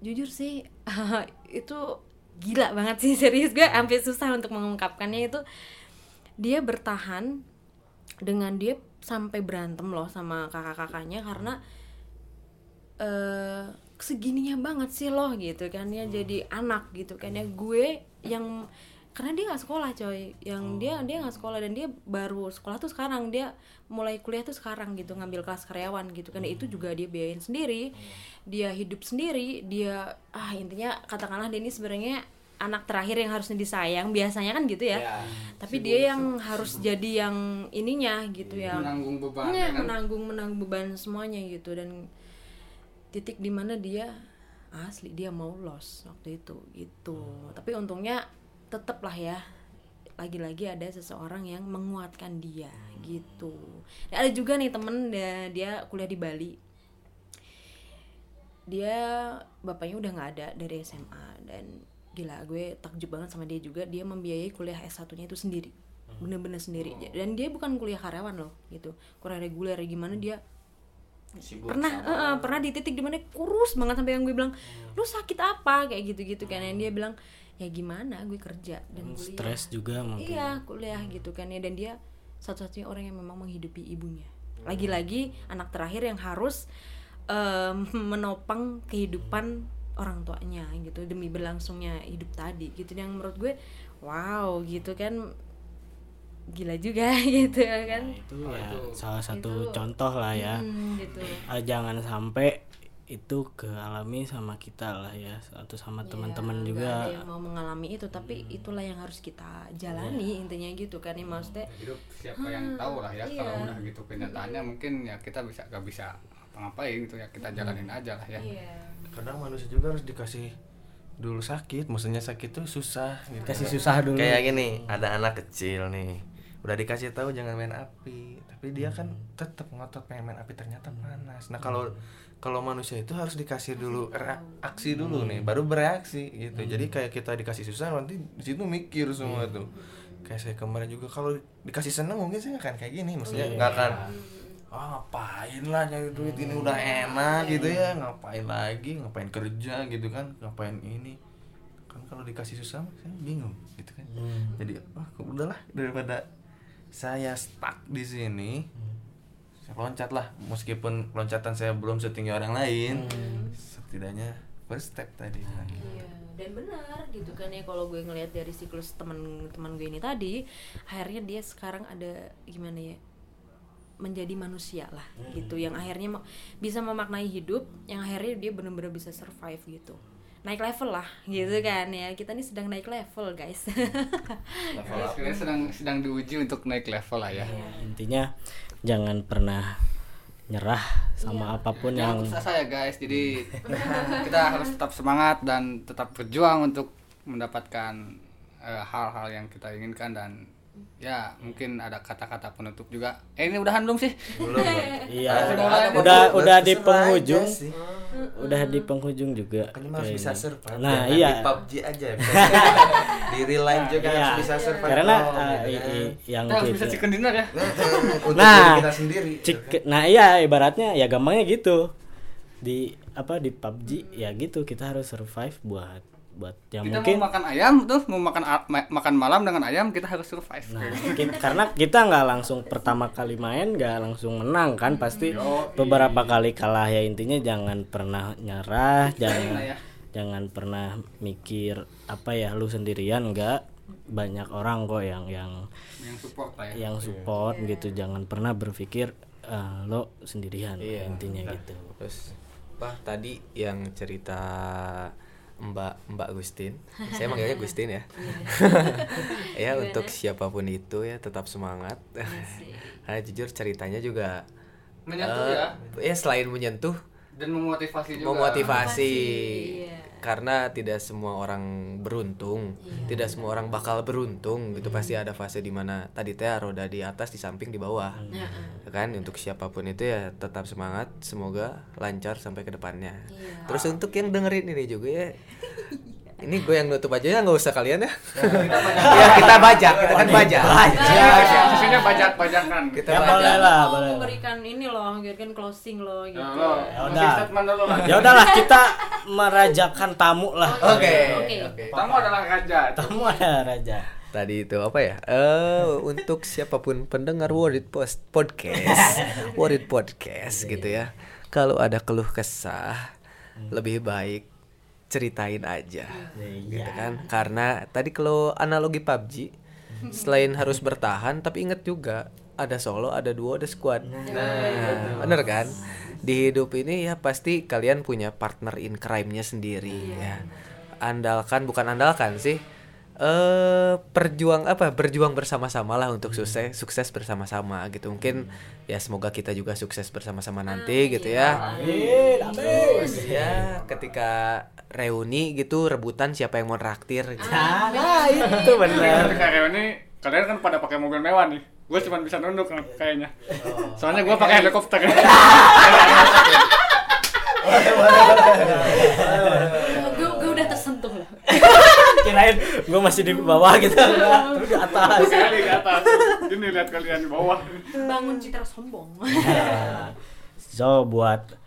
jujur sih itu gila banget sih serius gue hampir susah untuk mengungkapkannya. Itu dia bertahan dengan dia sampai berantem loh sama kakak-kakaknya karena eh segininya banget sih loh gitu kan. Ya jadi anak gitu kan. Ya gue yang karena dia nggak sekolah coy. Yang dia dia nggak sekolah dan dia baru sekolah tuh sekarang. Dia mulai kuliah tuh sekarang gitu ngambil kelas karyawan gitu kan. Itu juga dia biayain sendiri. Dia hidup sendiri. Dia ah intinya katakanlah dia ini sebenarnya anak terakhir yang harusnya disayang. Biasanya kan gitu ya. Tapi dia yang harus jadi yang ininya gitu ya. menanggung beban Iya, ya kan? menanggung menanggung beban semuanya gitu. Dan titik di mana dia asli dia mau loss waktu itu gitu. Tapi untungnya tetep lah ya lagi-lagi ada seseorang yang menguatkan dia gitu. Dan ada juga nih temen dia, dia kuliah di Bali. Dia bapaknya udah nggak ada dari SMA dan gila gue takjub banget sama dia juga. Dia membiayai kuliah S1 nya itu sendiri bener-bener sendiri. Dan dia bukan kuliah karyawan loh gitu. Kurang reguler gimana dia pernah eh, eh, pernah di titik di mana kurus banget sampai yang gue bilang lu sakit apa? Kayak gitu-gitu kan dan dia bilang ya gimana gue kerja dan kuliah. stres juga mungkin. Iya kuliah gitu kan ya dan dia satu-satunya orang yang memang menghidupi ibunya. Lagi-lagi anak terakhir yang harus em, menopang kehidupan orang tuanya gitu demi berlangsungnya hidup tadi gitu. Yang menurut gue wow gitu kan gila juga gitu kan? itu ya salah satu contoh lah ya. Hmm, gitu. Eh, jangan sampai itu kealami sama kita lah ya atau sama teman-teman Nggak juga. ada yang mau mengalami itu tapi itulah yang harus kita jalani intinya gitu kan ya maksudnya hidup siapa yang tahu lah ya iya. kalau udah gitu kenyataannya mungkin ya kita bisa gak bisa apa-ngapain gitu ya kita jalanin aja lah ya. Iya. Kadang manusia juga harus dikasih dulu sakit maksudnya sakit tuh susah gitu. Kasih susah dulu. Kayak gini ada anak kecil nih udah dikasih tahu jangan main api tapi dia kan tetap ngotot pengen main api ternyata panas. Nah kalau kalau manusia itu harus dikasih dulu reaksi dulu nih baru bereaksi gitu. Jadi kayak kita dikasih susah nanti di situ mikir semua tuh. Kayak saya kemarin juga kalau dikasih seneng mungkin saya akan kayak gini maksudnya nggak akan ah ngapain lah nyari duit ini udah enak gitu ya. Ngapain lagi ngapain kerja gitu kan ngapain ini? Kan kalau dikasih susah saya bingung gitu kan. Jadi oh udahlah daripada saya stuck di sini saya loncat lah. Meskipun loncatan saya belum setinggi orang lain setidaknya first step tadi. Iya, dan benar gitu kan ya kalau gue ngelihat dari siklus teman-teman gue ini tadi, akhirnya dia sekarang ada gimana ya? menjadi manusia lah gitu. Yang akhirnya bisa memaknai hidup yang akhirnya dia benar-benar bisa survive gitu naik level lah gitu kan ya. Kita nih sedang naik level guys. Level skillnya sedang sedang diuji untuk naik level lah ya. Intinya jangan pernah nyerah sama apa pun yang Jangan putus asa ya guys. Jadi kita harus tetap semangat dan tetap berjuang untuk mendapatkan eh, hal-hal yang kita inginkan dan ya mungkin ada kata-kata penutup juga. Eh ini udahan belum sih? Belum iya. Udah buat udah di penghujung. sih. udah di penghujung juga mah harus bisa survive. Nah iya. di PUBG aja bisa. di real life juga Iya. harus bisa survive. Karena eh, gitu i- kan. i- yang kita harus bisa gitu chicken dinner ya. Untuk Nah, kita sendiri Cik- nah iya ibaratnya ya gampangnya gitu. Di apa di PUBG ya gitu kita harus survive buat buat yang kita mungkin mau makan ayam tuh mau makan ma- makan malam dengan ayam kita harus survive. Nah, ki- karena kita nggak langsung pertama kali main nggak langsung menang kan pasti beberapa kali kalah ya. Intinya jangan pernah nyerah jangan lah ya. jangan pernah mikir apa ya lu sendirian nggak. Banyak orang kok yang yang yang support lah ya. yang support gitu. Jangan pernah berpikir eh, lo sendirian Iya. intinya gitu. Terus apa tadi yang cerita Mbak Mbak Gustin, saya manggilnya Gustin ya. ya untuk siapa pun itu ya tetap semangat. Karena jujur ceritanya juga menyentuh eh, ya? ya selain menyentuh dan memotivasi juga. Memotivasi. Iya. karena tidak semua orang beruntung tidak semua orang bakal beruntung gitu. Pasti ada fase di mana tadi teh roda di atas di samping di bawah. Kan? Untuk siapa pun itu ya tetap semangat semoga lancar sampai ke depannya. Terus untuk yang dengerin ini juga ya ini gue yang nutup aja ya nggak usah kalian ya. Ya kita bajak kita kan bajak. Ya sisinya bajak. Bajakan kita ya bajak. boleh lah boleh. memberikan ini loh memberikan closing loh gitu. Ya, lo, Ya udah. ya udahlah kita merajakan tamu lah. Oke Oke. Tamu adalah raja. tamu ada raja. Tadi itu apa ya? Eh untuk siapa pun pendengar Worried Post Podcast, Worried Podcast gitu ya. Kalau ada keluh kesah, lebih baik ceritain aja Iya. gitu kan? Karena tadi kalau analogi PUBG selain harus bertahan tapi inget juga ada solo ada duo ada squad. Nah bener kan? Di hidup ini ya pasti kalian punya partner in crime-nya sendiri ya. andalkan bukan andalkan sih eh perjuang apa berjuang bersama-sama lah untuk sukses sukses bersama-sama gitu. Mungkin ya semoga kita juga sukses bersama-sama nanti gitu ya. Ya ketika reuni gitu rebutan siapa yang mau traktir gitu. Nah, itu benar. Ketika reuni kalian kan pada pakai mobil mewah nih. Gue cuma bisa nunduk kayaknya. Soalnya gue pakai helikopter. gue gue udah tersentuh lah Kirain gue masih di bawah gitu. Terus di atas. Sekali ke atas. Ini lihat kalian di bawah. bangun citra sombong So buat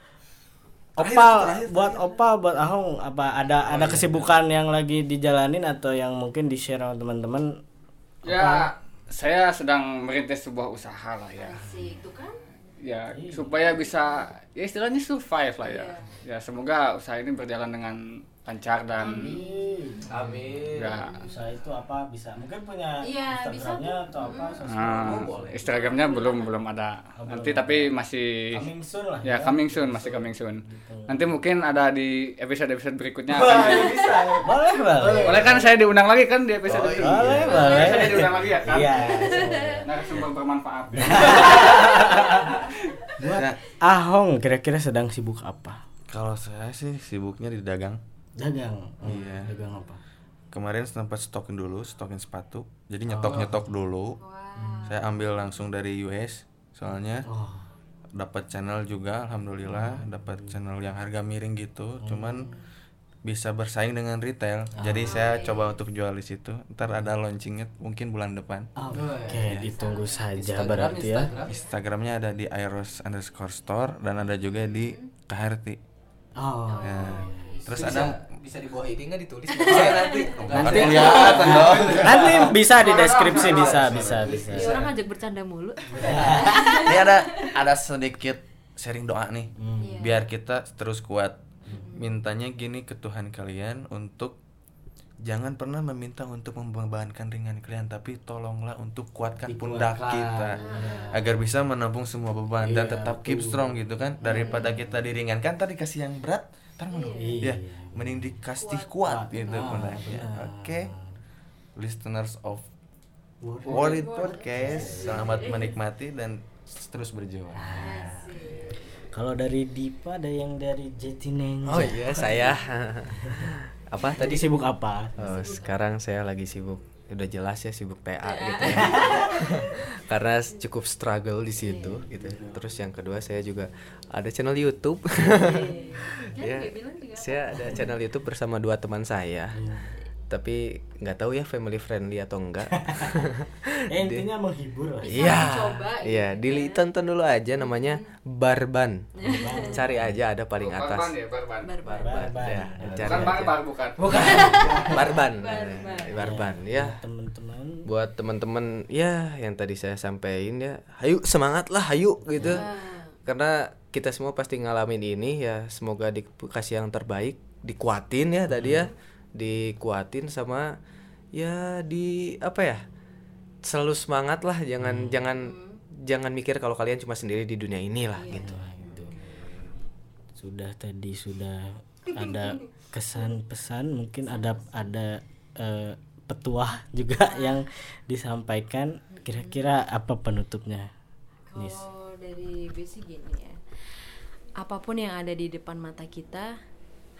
Opa, buat Opa, buat Ahong, apa ada ada kesibukan yang lagi dijalanin atau yang mungkin di share sama teman-teman? Ya, saya sedang merintis sebuah usaha lah ya. itu kan? Ya, supaya bisa ya istilahnya survive lah ya. Ya, semoga usaha ini berjalan dengan lancar dan amin ya Usaha itu apa bisa? Mungkin punya Iya, Instagramnya atau apa? Nah, Instagramnya belum belum ada. Nanti tapi masih Coming soon lah. ya coming soon, masih coming soon. Nanti mungkin ada di episode-episode berikutnya akan di- bisa. Boleh, boleh. Boleh kan saya diundang lagi kan di episode itu? Boleh, boleh. Saya diundang lagi ya kan? Iya. Narasumber bermanfaat. Buat Ahong kira-kira sedang sibuk apa? Kalau saya sih sibuknya di dagang. Dagang. Oh, Iya. Dagang apa? Kemarin sempat stokin dulu, stokin sepatu. Jadi nyetok-nyetok dulu. Saya ambil langsung dari US. Soalnya Oh. dapat channel juga alhamdulillah, dapat channel yang harga miring gitu. Cuman bisa bersaing dengan retail. Jadi saya coba untuk jual di situ. Ntar ada launchingnya mungkin bulan depan. Oke, ditunggu saja berarti ya. Instagramnya ada di iros underscore store dan ada juga di KHRT. Oh. Ya. Terus bisa, ada bisa di bawah ini nggak ditulis? Nanti. Nanti kelihatan dong. nanti bisa di deskripsi bisa bisa bisa. ya orang ngajak bercanda mulu. Ini ada ada sedikit sharing doa nih. Iya. Biar kita terus kuat. Mintanya gini ke Tuhan kalian untuk jangan pernah meminta untuk membebankan ringan kalian tapi tolonglah untuk kuatkan pundak kita. Agar bisa menampung semua beban dan tetap keep strong gitu kan. Daripada kita diringankan tadi kasih yang berat ntar menurun ya mending dikasih kuat gitu pundaknya oke. Listeners of World Podcast selamat menikmati dan terus berjuang. Kalau dari Dipa ada yang dari Jatinangor. oh iya saya. Apa Tadi tadi? Sibuk apa? Oh, sekarang saya lagi sibuk udah jelas ya sibuk TA gitu ya. karena cukup struggle di situ gitu. Terus yang kedua saya juga ada channel YouTube. Ya saya ada channel YouTube bersama dua teman saya tapi nggak tahu ya family friendly atau enggak Eh, intinya menghibur lah. Iya, gitu iya, ditonton dulu aja namanya Barban. Cari aja ada paling Barban atas. ya, barban. barbar Barbar. Ya, cari Bukan aja. barbar, bukan. Barban. Barban. Barban, ya. Teman-teman. Buat teman-teman ya yang tadi saya sampaikan ya, ayo semangat lah, ayo gitu. Karena kita semua pasti ngalamin ini ya, semoga dikasih yang terbaik, dikuatin ya tadi ya, dikuatin sama ya di apa ya? Selalu semangat lah, jangan jangan jangan mikir kalau kalian cuma sendiri di dunia ini lah gitu. Itu. Sudah tadi sudah ada kesan pesan mungkin ada ada eh, petuah juga yang disampaikan. Kira-kira apa penutupnya Nis? Kalau dari gue sih gini ya. Apa pun yang ada di depan mata kita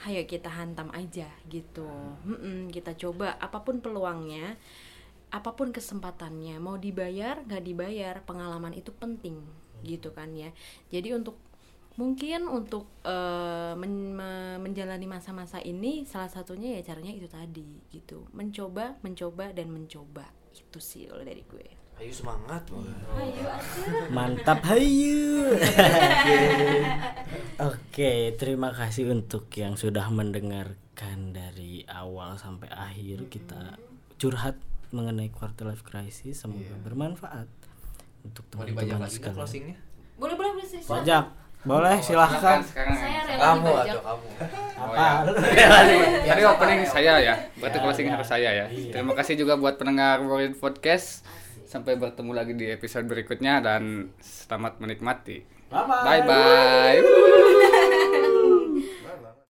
ayo kita hantam aja gitu. Mm-mm, kita coba apa pun peluangnya apa pun kesempatannya mau dibayar nggak dibayar pengalaman itu penting gitu kan ya. Jadi untuk mungkin untuk eh, men- me- menjalani masa-masa ini salah satunya ya caranya itu tadi gitu. Mencoba mencoba dan mencoba. Itu sih kalau dari gue Ayo semangat. ayo mantap hayu. Oke terima kasih untuk yang sudah mendengarkan dari awal sampai akhir kita curhat mengenai quarter life crisis. Semoga bermanfaat untuk Mau teman-teman sekalian. closingnya? boleh boleh boleh sih pajak Boleh silahkan. Sekarang. Saya rela Kamu atau kamu? Apa? Tadi opening saya ya, berarti closing harus saya ya. Terima kasih juga buat pendengar Worried Podcast. Sampai bertemu lagi di episode berikutnya dan selamat menikmati. Bye-bye. Bye bye.